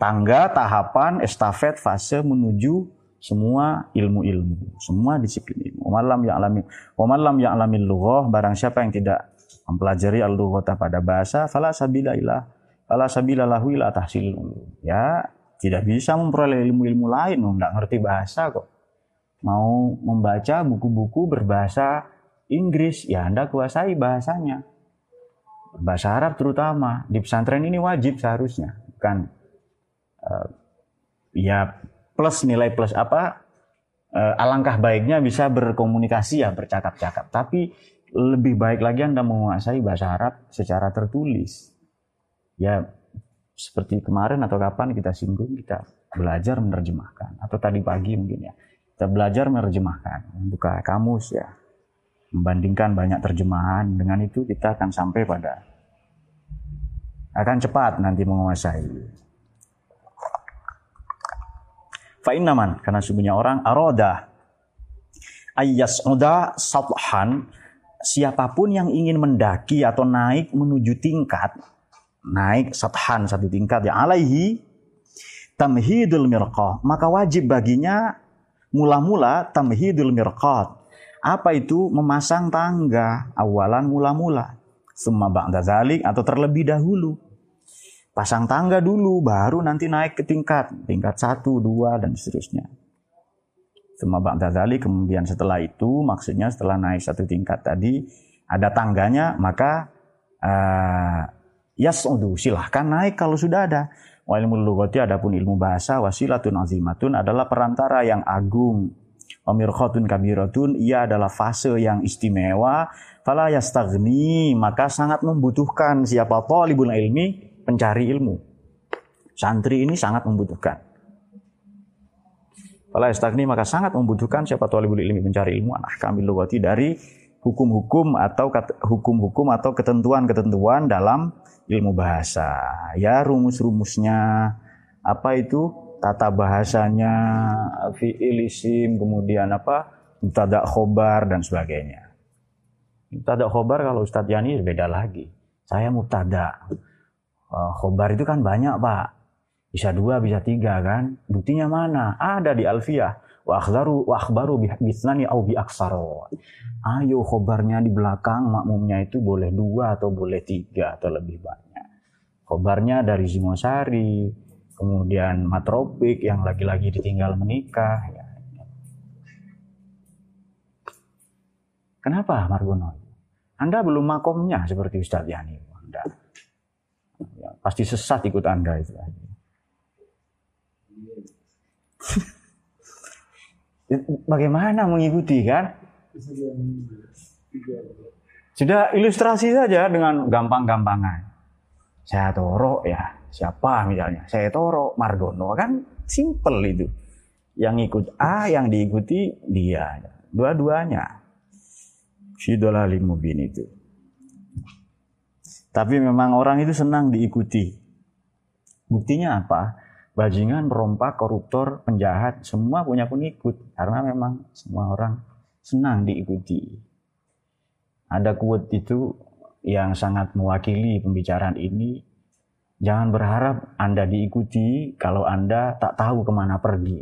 Tangga, tahapan, estafet, fase menuju semua ilmu-ilmu, semua disiplin ilmu. Alami, malam yang alami lughah, barang siapa yang tidak mempelajari al pada bahasa, fala sabila ilah, fala sabila lahu ila tahsil Ya, tidak bisa memperoleh ilmu-ilmu lain, nggak ngerti bahasa kok. Mau membaca buku-buku berbahasa Inggris, ya Anda kuasai bahasanya bahasa Arab terutama di pesantren ini wajib seharusnya bukan uh, ya plus nilai plus apa uh, alangkah baiknya bisa berkomunikasi ya bercakap-cakap. Tapi lebih baik lagi anda menguasai bahasa Arab secara tertulis. Ya seperti kemarin atau kapan kita singgung kita belajar menerjemahkan. Atau tadi pagi mungkin ya kita belajar menerjemahkan buka kamus ya. Membandingkan banyak terjemahan dengan itu kita akan sampai pada akan cepat nanti menguasai. Fa'innaman, karena sungguhnya orang aroda. Ayyas'uda sathan siapa pun yang ingin mendaki atau naik menuju tingkat naik sathan satu tingkat yang alaihi tamhidul mirqah maka wajib baginya mula-mula tamhidul mirqat apa itu? Memasang tangga awalan mula-mula. Semua ba'da zalik atau terlebih dahulu pasang tangga dulu, baru nanti naik ke tingkat, tingkat satu, dua, dan seterusnya. Semua ba'da kemudian setelah itu, maksudnya setelah naik satu tingkat tadi, ada tangganya, maka uh, yasudu, silahkan naik kalau sudah ada. Wa ilmu lugati adapun ilmu bahasa wasilatun azimatun adalah perantara yang agung. Wamirkhatun kabiratun ia adalah fase yang istimewa. Fala yastagni maka sangat membutuhkan siapa talibul ilmi pencari ilmu. Santri ini sangat membutuhkan. Kalau istagni maka sangat membutuhkan siapa talibul ilmi mencari ilmu anak kami luwati dari hukum-hukum atau hukum-hukum atau ketentuan-ketentuan dalam ilmu bahasa. Ya rumus-rumusnya apa itu tata bahasanya, fi'il isim, kemudian apa tada khobar dan sebagainya. Tada khobar kalau Ustadz Yani beda lagi. Saya mubtada uh, khobar itu kan banyak pak. Bisa dua bisa tiga kan? Buktinya mana? Ada di alfiyah. Wa akhbaru wa akhbaru bisnani au bi aksaro ayo khobarnya di belakang makmumnya itu boleh dua atau boleh tiga atau lebih banyak. Khobarnya dari Zimosari kemudian matropik yang lagi-lagi ditinggal menikah ya. kenapa Margono? Anda belum makomnya seperti Ustadz Yani. Anda Ya, pasti sesat ikut Anda itu. Bagaimana mengikuti kan? Sudah ilustrasi saja dengan gampang-gampangan. Saya toro ya, siapa misalnya? Saya toro Margono kan simple itu. Yang ikut A, yang diikuti dia. Dua-duanya. Sidolah limubin itu. Tapi memang orang itu senang diikuti. Buktinya apa? Bajingan, perompak, koruptor, penjahat, semua punya pengikut. Karena memang semua orang senang diikuti. Ada quote itu yang sangat mewakili pembicaraan ini. Jangan berharap Anda diikuti kalau Anda tak tahu ke mana pergi.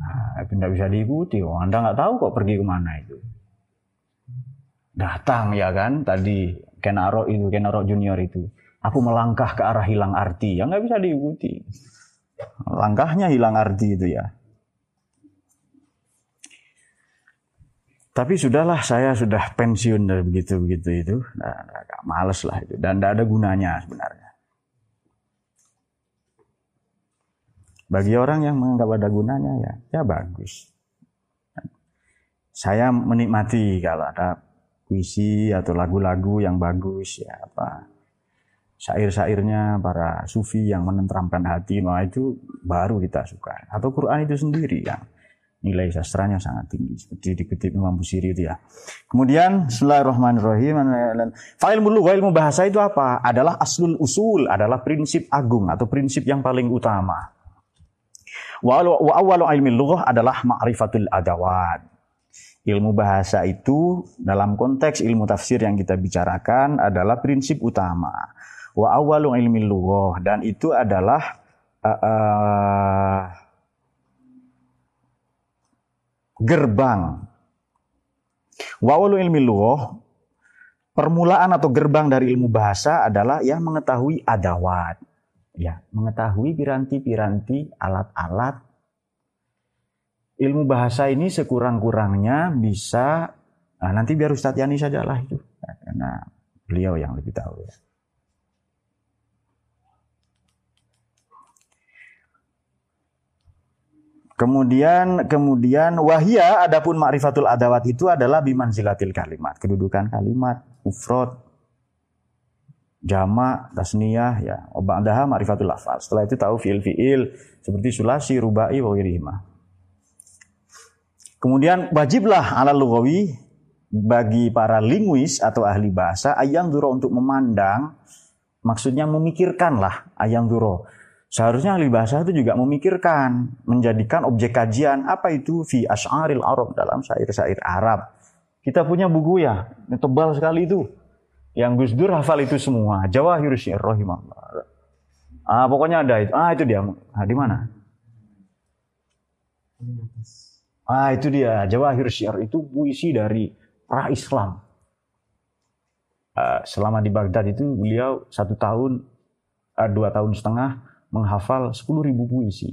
Nah, tidak bisa diikuti. Oh, anda nggak tahu kok pergi ke mana itu datang ya kan? Tadi Kenaro itu Kenaro Junior itu. Aku melangkah ke arah hilang arti ya. Nggak bisa diikuti. Langkahnya hilang arti itu ya. Tapi sudahlah saya sudah pensiun dari begitu begitu itu. Nah, males lah itu. Dan tidak ada gunanya sebenarnya. Bagi orang yang menganggap ada gunanya ya ya bagus. Saya menikmati kalau ada puisi atau lagu-lagu yang bagus ya apa syair-syairnya para sufi yang menenteramkan hati nah itu baru kita suka atau Quran itu sendiri yang nilai sastranya sangat tinggi seperti dikutip Imam Busiri itu ya. Kemudian Bismillahirrahmanirrahim. Fa'il mulu ilmu bahasa itu apa? Adalah aslul usul, adalah prinsip agung atau prinsip yang paling utama. Wa awwalu ilmi lughah adalah ma'rifatul adawat ilmu bahasa itu dalam konteks ilmu tafsir yang kita bicarakan adalah prinsip utama. Wa awwalu ilmi lughah dan itu adalah uh, uh, gerbang. Wa awwalu ilmi lughah permulaan atau gerbang dari ilmu bahasa adalah yang mengetahui adawat. Ya, mengetahui piranti-piranti alat-alat ilmu bahasa ini sekurang-kurangnya bisa nah nanti biar Ustadz Yani saja lah itu nah, karena beliau yang lebih tahu ya. Kemudian kemudian wahia adapun ma'rifatul adawat itu adalah bimanzilatil kalimat, kedudukan kalimat, mufrad, jama, tasniyah ya. Ba'daha ma'rifatul lafal. Setelah itu tahu fiil fiil seperti sulasi, rubai, wa Kemudian wajiblah ala lugawi bagi para linguis atau ahli bahasa ayang duro untuk memandang, maksudnya memikirkanlah ayang duro. Seharusnya ahli bahasa itu juga memikirkan, menjadikan objek kajian apa itu fi asy'aril Arab dalam syair-syair Arab. Kita punya buku ya, tebal sekali itu. Yang Gus Dur hafal itu semua. Jawahir Syair rahimahullah. Ah, pokoknya ada itu. Ah, itu dia. Ah, di mana? Ah, itu dia. Jawahir Syair itu puisi dari pra Islam. Uh, selama di Baghdad itu beliau satu tahun, uh, dua tahun setengah menghafal 10.000 puisi.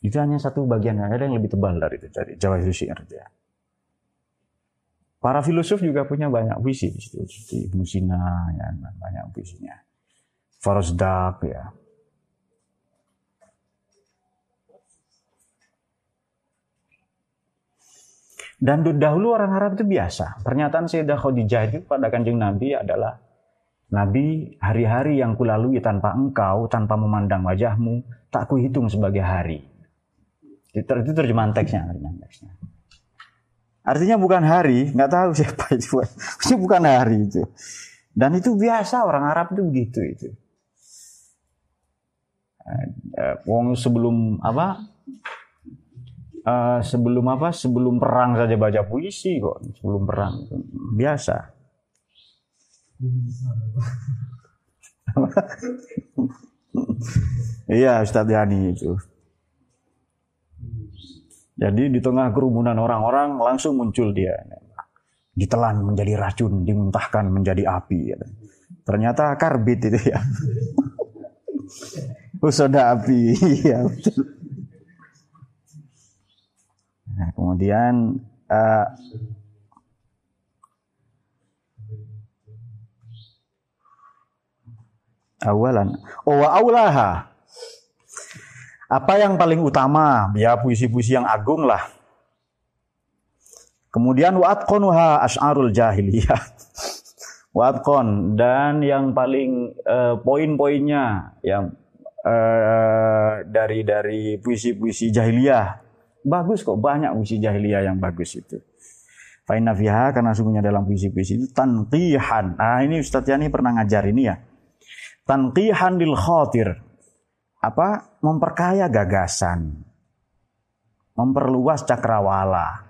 Itu hanya satu bagian, ada yang lebih tebal dari itu, dari Jawa Syair. Ya. Para filosof juga punya banyak puisi di situ, seperti Ibnu Sina, ya, banyak puisinya. Farozdak, ya. Dan dahulu orang Arab itu biasa. Pernyataan Sayyidah Khadijah itu pada kanjeng Nabi adalah Nabi, hari-hari yang kulalui tanpa engkau, tanpa memandang wajahmu, tak kuhitung sebagai hari. Itu, terjemahan teksnya, terjemahan teksnya. Artinya bukan hari, nggak tahu siapa itu. Itu bukan hari itu. Dan itu biasa orang Arab itu begitu itu. Eh, eh, wong sebelum apa? Uh, sebelum apa? Sebelum perang saja baca puisi kok. Sebelum perang biasa. iya Ustadz Yani itu. Jadi di tengah kerumunan orang-orang langsung muncul dia. Ditelan menjadi racun, dimuntahkan menjadi api. Ternyata karbit itu ya. Usoda api. Iya betul. Nah, kemudian uh, awalan. Oh wa aulaha. Apa yang paling utama? Ya puisi-puisi yang agung lah. Kemudian wa atqanuha asy'arul jahiliyah. wa atqan dan yang paling uh, poin-poinnya yang uh, dari dari puisi-puisi jahiliyah. Bagus kok banyak puisi jahiliyah yang bagus itu. Fa'inna fiha karena sungguhnya dalam puisi-puisi itu tanqihan. Nah ini Ustadz Yani pernah ngajar ini ya. Tanqihan lil khatir. Apa? Memperkaya gagasan. Memperluas cakrawala.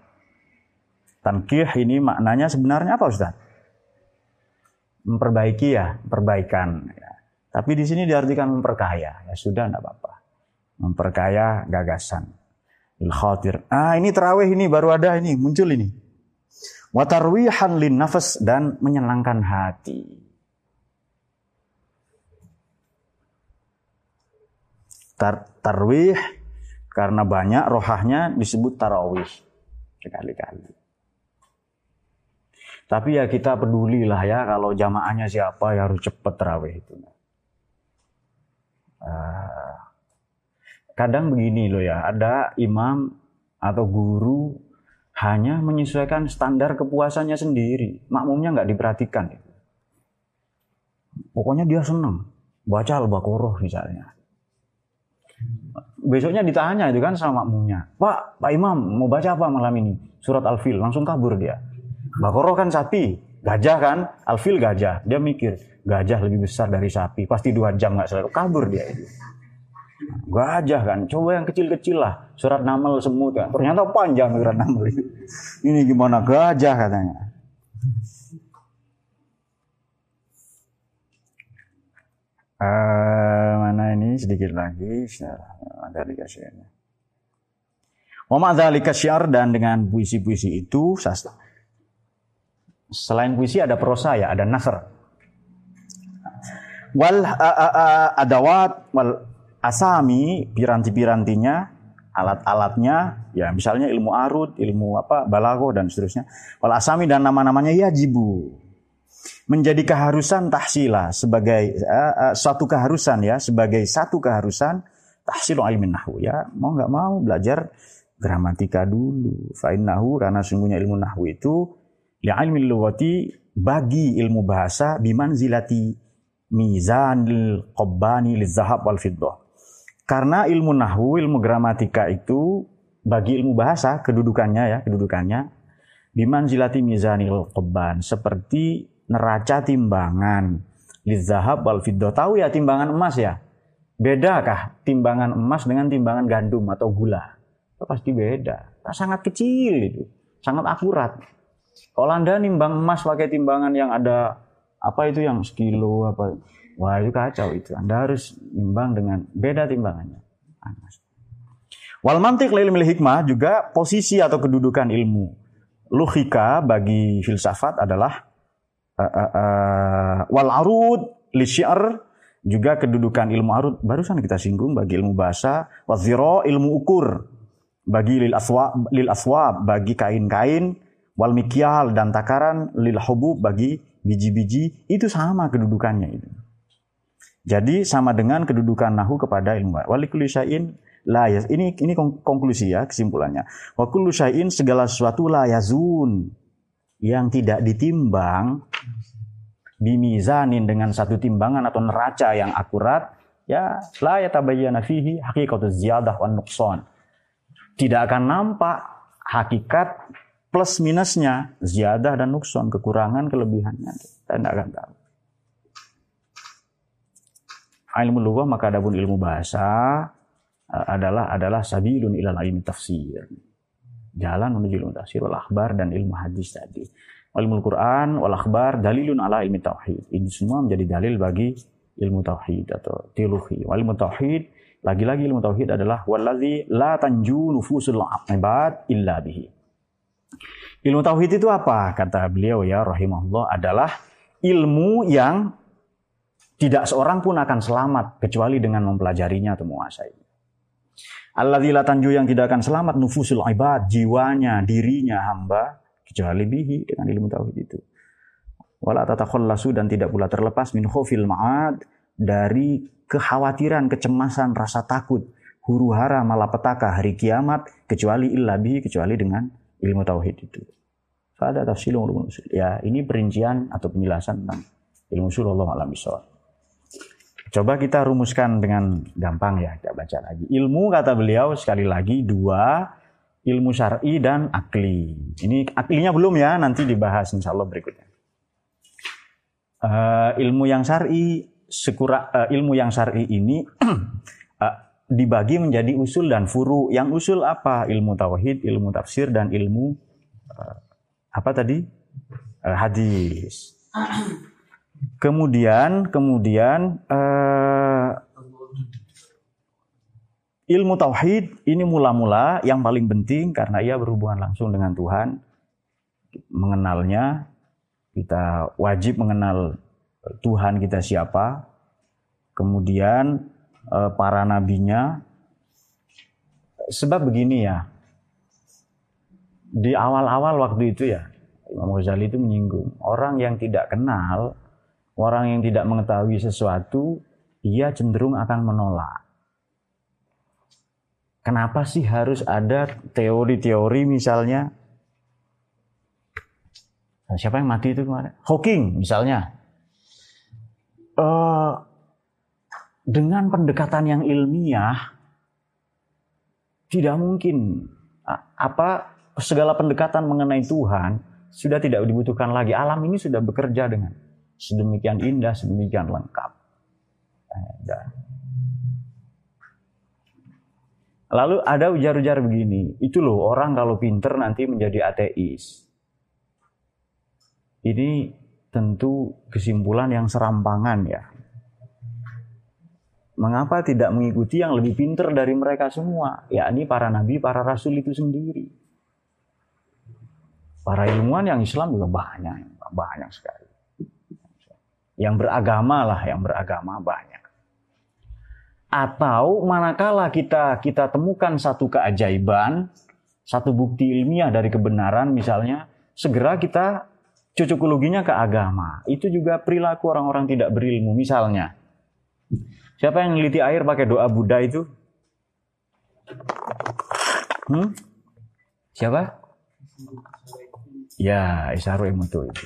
Tankih ini maknanya sebenarnya apa Ustaz memperbaiki ya perbaikan. Ya. tapi di sini diartikan memperkaya. Ya sudah tidak apa-apa. Memperkaya gagasan lil khatir ah ini terawih ini baru ada ini muncul ini. Watarwihan lin nafas dan menyenangkan hati. Tar tarwih karena banyak rohahnya disebut tarawih. Sekali-kali. Tapi ya kita pedulilah ya kalau jamaahnya siapa ya harus cepat tarawih itu. Uh, kadang begini loh ya, ada imam atau guru hanya menyesuaikan standar kepuasannya sendiri. Makmumnya nggak diperhatikan. Pokoknya dia senang baca al-baqarah misalnya besoknya ditanya itu kan sama makmumnya. Pak, Pak Imam mau baca apa malam ini? Surat Al-Fil. Langsung kabur dia. Bakoro kan sapi, gajah kan? Al-Fil gajah. Dia mikir, gajah lebih besar dari sapi. Pasti dua jam nggak selalu kabur dia itu. Gajah kan, coba yang kecil-kecil lah. Surat Namal semut kan. Ternyata panjang surat Namal itu. Ini gimana gajah katanya. Uh, mana ini sedikit lagi ada dikasih ini. Wa ma'dzalika syiar dan dengan puisi-puisi itu sastra. Selain puisi ada prosa ya, ada nasr. Wal adawat wal asami piranti-pirantinya, alat-alatnya, ya misalnya ilmu arut, ilmu apa, balago dan seterusnya. Wal asami dan nama-namanya ya jibu. Menjadi keharusan tahsila sebagai uh, uh, suatu keharusan ya sebagai satu keharusan tahsil ilmu nahwu ya. Mau nggak mau belajar gramatika dulu. Fa'in nahwu karena sungguhnya ilmu nahwu itu ya ilmu lughati bagi ilmu bahasa biman zilati mizanil qabbani lizahab wal fiddah karena ilmu nahwu ilmu gramatika itu bagi ilmu bahasa kedudukannya ya kedudukannya biman zilati mizanil qabban seperti neraca timbangan. Lizahab wal fiddah. Tahu ya timbangan emas ya? Bedakah timbangan emas dengan timbangan gandum atau gula? Itu pasti beda. Sangat kecil itu, sangat akurat. Kalau Anda nimbang emas pakai timbangan yang ada apa itu yang sekilo apa, wah itu kacau itu. Anda harus nimbang dengan beda timbangannya. Wal mantik lil hikmah juga posisi atau kedudukan ilmu. Logika bagi filsafat adalah uh, uh, uh, wal arud li syi'r juga kedudukan ilmu arud barusan kita singgung bagi ilmu bahasa waziro ilmu ukur bagi lil aswa lil aswab bagi kain-kain wal mikyal dan takaran lil hubub bagi biji-biji itu sama kedudukannya itu. Jadi sama dengan kedudukan nahu kepada ilmu. Walikul syai'in la yaz. Ini ini konklusi ya kesimpulannya. Wa kullu syai'in segala sesuatu la yazun yang tidak ditimbang bimizanin dengan satu timbangan atau neraca yang akurat ya la yatabayyana fihi haqiqatu ziyadah wan nuqsan. Tidak akan nampak hakikat plus minusnya, ziyadah dan nukson, kekurangan, kelebihannya. Tidak akan tahu. Ilmu lughah maka adapun ilmu bahasa eh, adalah adalah sabilun ilal ilmi tafsir. Jalan menuju ilmu tafsir wal akhbar dan ilmu hadis tadi ilmu Quran wal akhbar dalilun ala ilmi tauhid. Ini semua menjadi dalil bagi ilmu tauhid atau teologi. Wal ilmu tauhid lagi-lagi ilmu tauhid adalah wallazi la tanju nufusul ibad illa bihi. Ilmu tauhid itu apa? Kata beliau ya rahimahullah adalah ilmu yang tidak seorang pun akan selamat kecuali dengan mempelajarinya atau menguasai. La tanju yang tidak akan selamat nufusul ibad, jiwanya, dirinya hamba kecuali bihi dengan ilmu tauhid itu. Wala dan tidak pula terlepas min khofil ma'ad dari kekhawatiran, kecemasan, rasa takut, huru hara, malapetaka hari kiamat kecuali illa bihi kecuali dengan ilmu tauhid itu. Fada tafsilun Ya, ini perincian atau penjelasan tentang ilmu usul Allah Coba kita rumuskan dengan gampang ya, kita baca lagi. Ilmu kata beliau sekali lagi dua ilmu syar'i dan akli. Ini aklinya belum ya, nanti dibahas insya Allah berikutnya. Uh, ilmu yang syar'i sekura uh, ilmu yang syar'i ini uh, dibagi menjadi usul dan furu. Yang usul apa? Ilmu tauhid, ilmu tafsir dan ilmu uh, apa tadi? Uh, hadis. Kemudian kemudian uh, Ilmu tauhid ini mula-mula yang paling penting karena ia berhubungan langsung dengan Tuhan. Mengenalnya, kita wajib mengenal Tuhan kita siapa. Kemudian eh, para nabinya. Sebab begini ya, di awal-awal waktu itu ya, Imam Ghazali itu menyinggung orang yang tidak kenal, orang yang tidak mengetahui sesuatu, ia cenderung akan menolak. Kenapa sih harus ada teori-teori misalnya? Nah, siapa yang mati itu kemarin? Hawking misalnya. Uh, dengan pendekatan yang ilmiah, tidak mungkin apa segala pendekatan mengenai Tuhan sudah tidak dibutuhkan lagi. Alam ini sudah bekerja dengan sedemikian indah, sedemikian lengkap. Nah, Lalu ada ujar-ujar begini, itu loh orang kalau pinter nanti menjadi ateis. Ini tentu kesimpulan yang serampangan ya. Mengapa tidak mengikuti yang lebih pinter dari mereka semua? Ya ini para nabi, para rasul itu sendiri. Para ilmuwan yang Islam juga banyak, banyak sekali. Yang beragama lah, yang beragama banyak atau manakala kita kita temukan satu keajaiban, satu bukti ilmiah dari kebenaran misalnya, segera kita cocokologinya ke agama. Itu juga perilaku orang-orang tidak berilmu misalnya. Siapa yang meneliti air pakai doa Buddha itu? Hmm? Siapa? Ya, Isaru Emoto itu.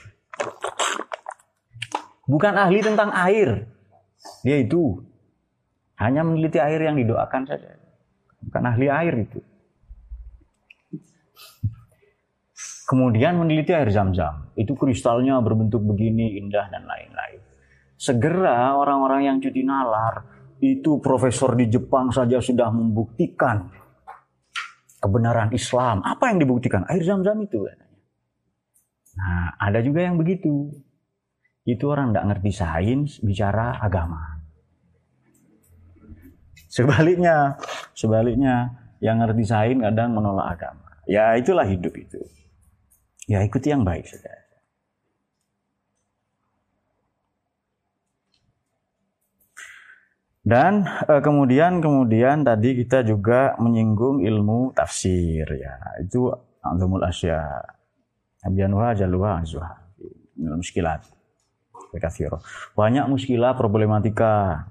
Bukan ahli tentang air. Dia itu hanya meneliti air yang didoakan saja. Bukan ahli air itu. Kemudian meneliti air zam-zam. Itu kristalnya berbentuk begini, indah, dan lain-lain. Segera orang-orang yang cuti nalar, itu profesor di Jepang saja sudah membuktikan kebenaran Islam. Apa yang dibuktikan? Air zam-zam itu. Nah, ada juga yang begitu. Itu orang tidak ngerti sains, bicara agama. Sebaliknya, sebaliknya yang ngerti sains kadang menolak agama. Ya itulah hidup itu. Ya ikuti yang baik saja. Dan eh, kemudian kemudian tadi kita juga menyinggung ilmu tafsir ya. Itu azamul asya. Abjanuha jaluha azwa. Muskilat. Kathiro. Banyak muskilah problematika.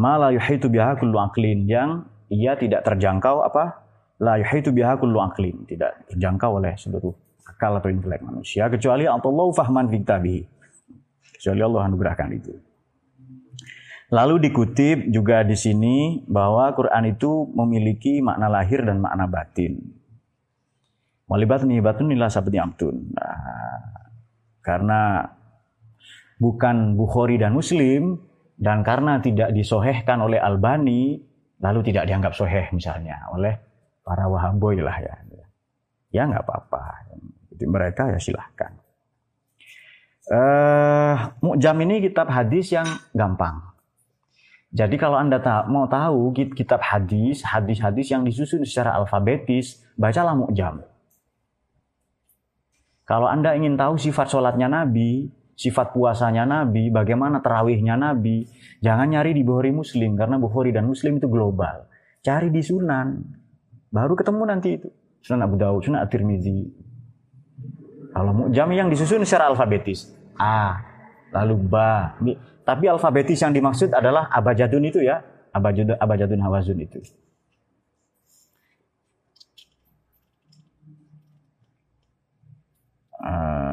Mala yuhitu biha kullu aklin yang ia tidak terjangkau apa? La yuhitu biha kullu aklin, tidak terjangkau oleh seluruh akal atau intelek manusia kecuali Allah fahman fi Kecuali Allah anugerahkan itu. Lalu dikutip juga di sini bahwa Quran itu memiliki makna lahir dan makna batin. Walibat nih batun nila sabdi amtun. Nah, karena bukan Bukhari dan Muslim dan karena tidak disohehkan oleh Albani, lalu tidak dianggap soheh misalnya oleh para wahaboy lah ya. Ya nggak apa-apa. Jadi mereka ya silahkan. Uh, Mu'jam ini kitab hadis yang gampang jadi kalau Anda mau tahu kitab hadis, hadis-hadis yang disusun secara alfabetis, bacalah Mu'jam. Kalau Anda ingin tahu sifat sholatnya Nabi, sifat puasanya Nabi, bagaimana terawihnya Nabi, jangan nyari di Bukhari Muslim, karena Bukhari dan Muslim itu global. Cari di Sunan, baru ketemu nanti itu. Sunan Abu Dawud, Sunan At-Tirmidzi. Kalau Mu'jam yang disusun secara alfabetis. A, lalu Ba, tapi alfabetis yang dimaksud adalah abajadun itu ya, abajadun, abajadun hawazun itu. Uh,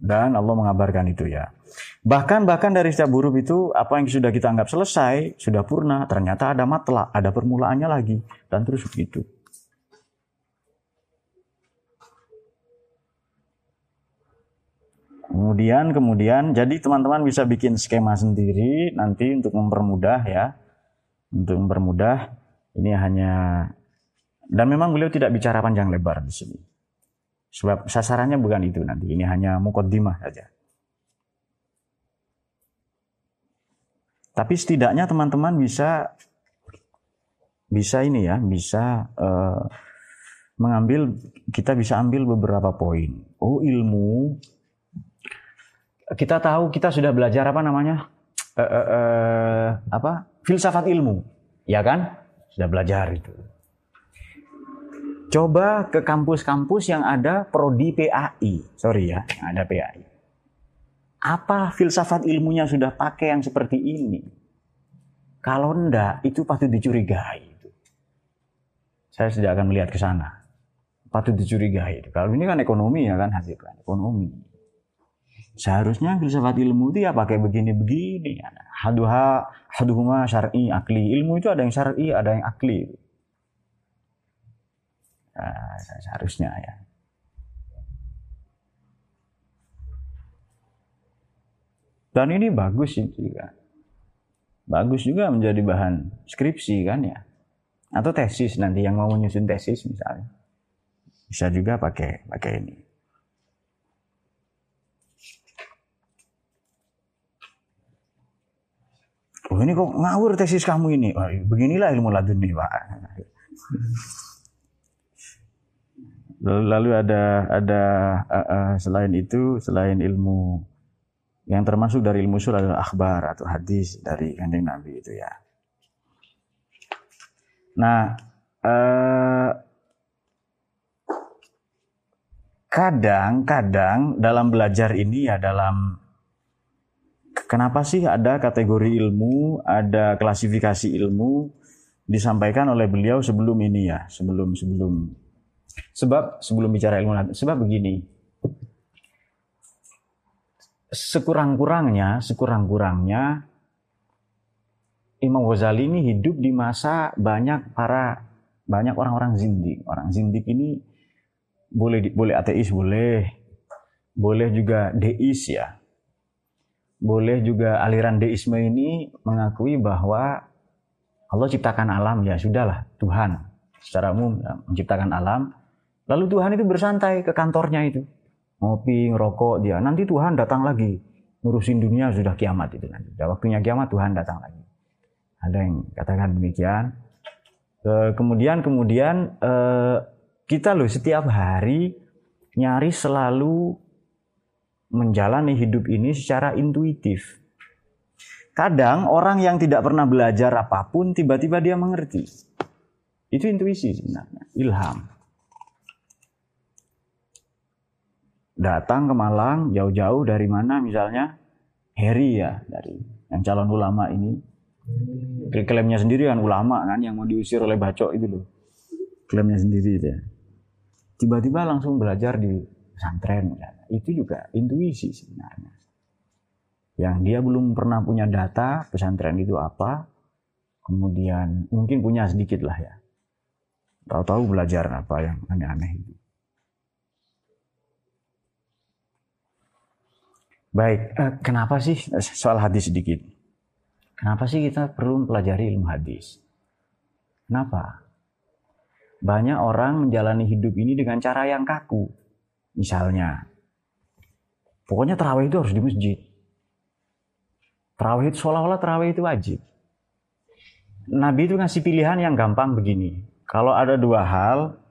dan Allah mengabarkan itu ya. Bahkan bahkan dari setiap huruf itu apa yang sudah kita anggap selesai, sudah purna, ternyata ada matla, ada permulaannya lagi dan terus begitu. Kemudian kemudian jadi teman-teman bisa bikin skema sendiri nanti untuk mempermudah ya. Untuk mempermudah ini hanya dan memang beliau tidak bicara panjang lebar di sini. Sebab sasarannya bukan itu nanti. Ini hanya mukaddimah saja. Tapi setidaknya teman-teman bisa bisa ini ya, bisa uh, mengambil kita bisa ambil beberapa poin. Oh, ilmu kita tahu kita sudah belajar apa namanya uh, uh, uh, apa filsafat ilmu ya kan sudah belajar itu coba ke kampus-kampus yang ada prodi PAI sorry ya yang ada PAI apa filsafat ilmunya sudah pakai yang seperti ini? Kalau enggak itu patut dicurigai saya tidak akan melihat ke sana. Patut dicurigai kalau ini kan ekonomi ya kan hasilkan ekonomi. Seharusnya filsafat ilmu itu ya pakai begini-begini. Haduha, haduhuma syar'i, akli. Ilmu itu ada yang syar'i, ada yang akli. Nah, seharusnya ya. Dan ini bagus itu juga. Bagus juga menjadi bahan skripsi kan ya. Atau tesis nanti yang mau menyusun tesis misalnya. Bisa juga pakai pakai ini. Oh ini kok ngawur tesis kamu ini. Oh, beginilah ilmu laduni pak. Lalu ada ada uh, uh, selain itu selain ilmu yang termasuk dari ilmu surah adalah akhbar atau hadis dari kanjeng Nabi itu ya. Nah, kadang-kadang uh, dalam belajar ini ya dalam Kenapa sih ada kategori ilmu, ada klasifikasi ilmu disampaikan oleh beliau sebelum ini ya, sebelum sebelum sebab sebelum bicara ilmu sebab begini. Sekurang-kurangnya, sekurang-kurangnya Imam Ghazali ini hidup di masa banyak para banyak orang-orang zindik. Orang zindik ini boleh boleh ateis boleh, boleh juga deis ya boleh juga aliran deisme ini mengakui bahwa Allah ciptakan alam ya sudahlah Tuhan secara umum ya, menciptakan alam lalu Tuhan itu bersantai ke kantornya itu ngopi ngerokok dia nanti Tuhan datang lagi ngurusin dunia sudah kiamat itu nanti sudah waktunya kiamat Tuhan datang lagi ada yang katakan demikian kemudian kemudian eh, kita loh setiap hari nyaris selalu menjalani hidup ini secara intuitif. Kadang orang yang tidak pernah belajar apa pun tiba-tiba dia mengerti. Itu intuisi sebenarnya, ilham. Datang ke Malang jauh-jauh dari mana misalnya Harry ya dari yang calon ulama ini. Klaimnya sendiri kan ulama kan yang mau diusir oleh bacok itu loh. Klaimnya sendiri ya. Tiba-tiba langsung belajar di pesantren itu juga intuisi sebenarnya. Yang dia belum pernah punya data pesantren itu apa, kemudian mungkin punya sedikit lah ya. Tahu-tahu belajar apa yang aneh-aneh itu. Baik, eh, kenapa sih soal hadis sedikit? Kenapa sih kita perlu mempelajari ilmu hadis? Kenapa? Banyak orang menjalani hidup ini dengan cara yang kaku. Misalnya, Pokoknya terawih itu harus di masjid. Terawih itu seolah-olah terawih itu wajib. Nabi itu ngasih pilihan yang gampang begini. Kalau ada dua hal,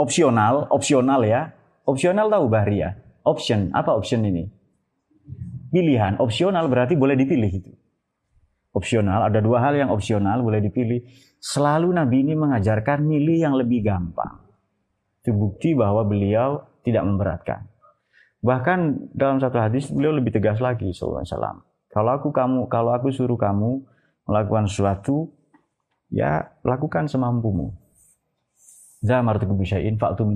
opsional, opsional ya. Opsional tahu Bahri ya? Option, apa option ini? Pilihan, opsional berarti boleh dipilih itu. Opsional, ada dua hal yang opsional boleh dipilih. Selalu Nabi ini mengajarkan milih yang lebih gampang. Itu bukti bahwa beliau tidak memberatkan. Bahkan dalam satu hadis beliau lebih tegas lagi SAW. Kalau aku kamu, kalau aku suruh kamu melakukan sesuatu, ya lakukan semampumu. Zamartukum bisyai'in fa'tu.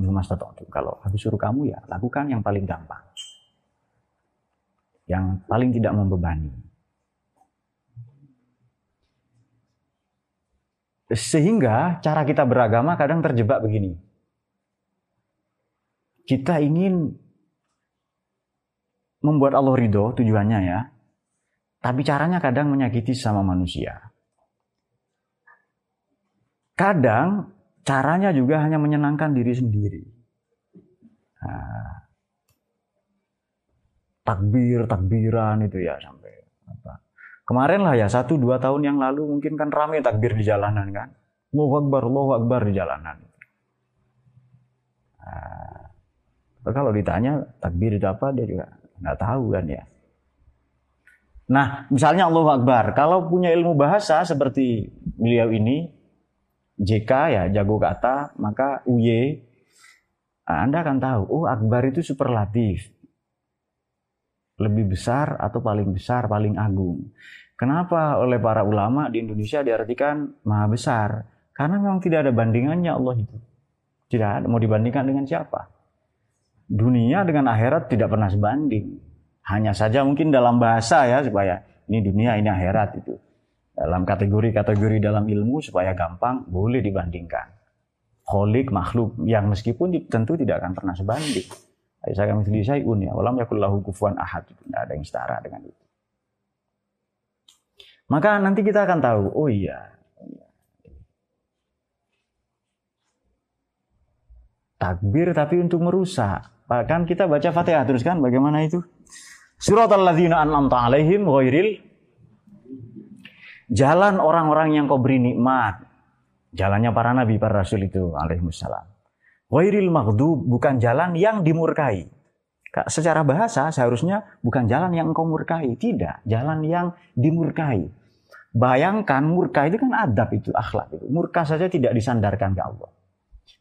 Kalau aku suruh kamu ya lakukan yang paling gampang. Yang paling tidak membebani. Sehingga cara kita beragama kadang terjebak begini. Kita ingin membuat Allah ridho tujuannya ya. Tapi caranya kadang menyakiti sama manusia. Kadang caranya juga hanya menyenangkan diri sendiri. Nah, takbir, takbiran itu ya sampai apa. Kemarin lah ya satu dua tahun yang lalu mungkin kan ramai takbir di jalanan kan. Allahu Akbar, Allahu Akbar di jalanan. Nah, kalau ditanya takbir itu apa dia juga nggak tahu kan ya. Nah, misalnya Allah Akbar, kalau punya ilmu bahasa seperti beliau ini, JK ya jago kata, maka UY, Anda akan tahu, oh Akbar itu superlatif. Lebih besar atau paling besar, paling agung. Kenapa oleh para ulama di Indonesia diartikan maha besar? Karena memang tidak ada bandingannya Allah itu. Tidak ada, mau dibandingkan dengan siapa? dunia dengan akhirat tidak pernah sebanding. Hanya saja mungkin dalam bahasa ya supaya ini dunia ini akhirat itu. Dalam kategori-kategori dalam ilmu supaya gampang boleh dibandingkan. Kholik makhluk yang meskipun tentu tidak akan pernah sebanding. Saya kami tulis saya ya. Walam yakullahu kufuan ahad. Tidak ada yang setara dengan itu. Maka nanti kita akan tahu, oh iya, takbir tapi untuk merusak. Bahkan kita baca Fatihah terus kan bagaimana itu? Suratul ladzina an'amta alaihim ghairil jalan orang-orang yang kau beri nikmat. Jalannya para nabi, para rasul itu alaihimussalam. Ghairil maghdub bukan jalan yang dimurkai. Secara bahasa seharusnya bukan jalan yang engkau murkai, tidak, jalan yang dimurkai. Bayangkan murka itu kan adab itu, akhlak itu. Murka saja tidak disandarkan ke Allah.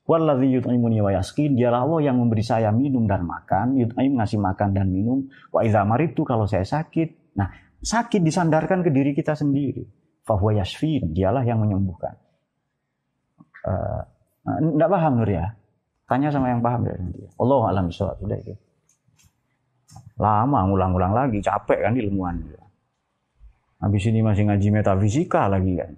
Walladzi yut'imuni wa yaskin, dialah Allah yang memberi saya minum dan makan, yut'im ngasih makan dan minum. Wa idza maritu kalau saya sakit. Nah, sakit disandarkan ke diri kita sendiri. Fahuwa yasfin, dialah yang menyembuhkan. Uh, enggak paham Nur ya? Tanya sama yang paham ya. Allah alam sudah itu. Lama ngulang-ngulang lagi, capek kan ilmuwan. Habis ini masih ngaji metafisika lagi kan.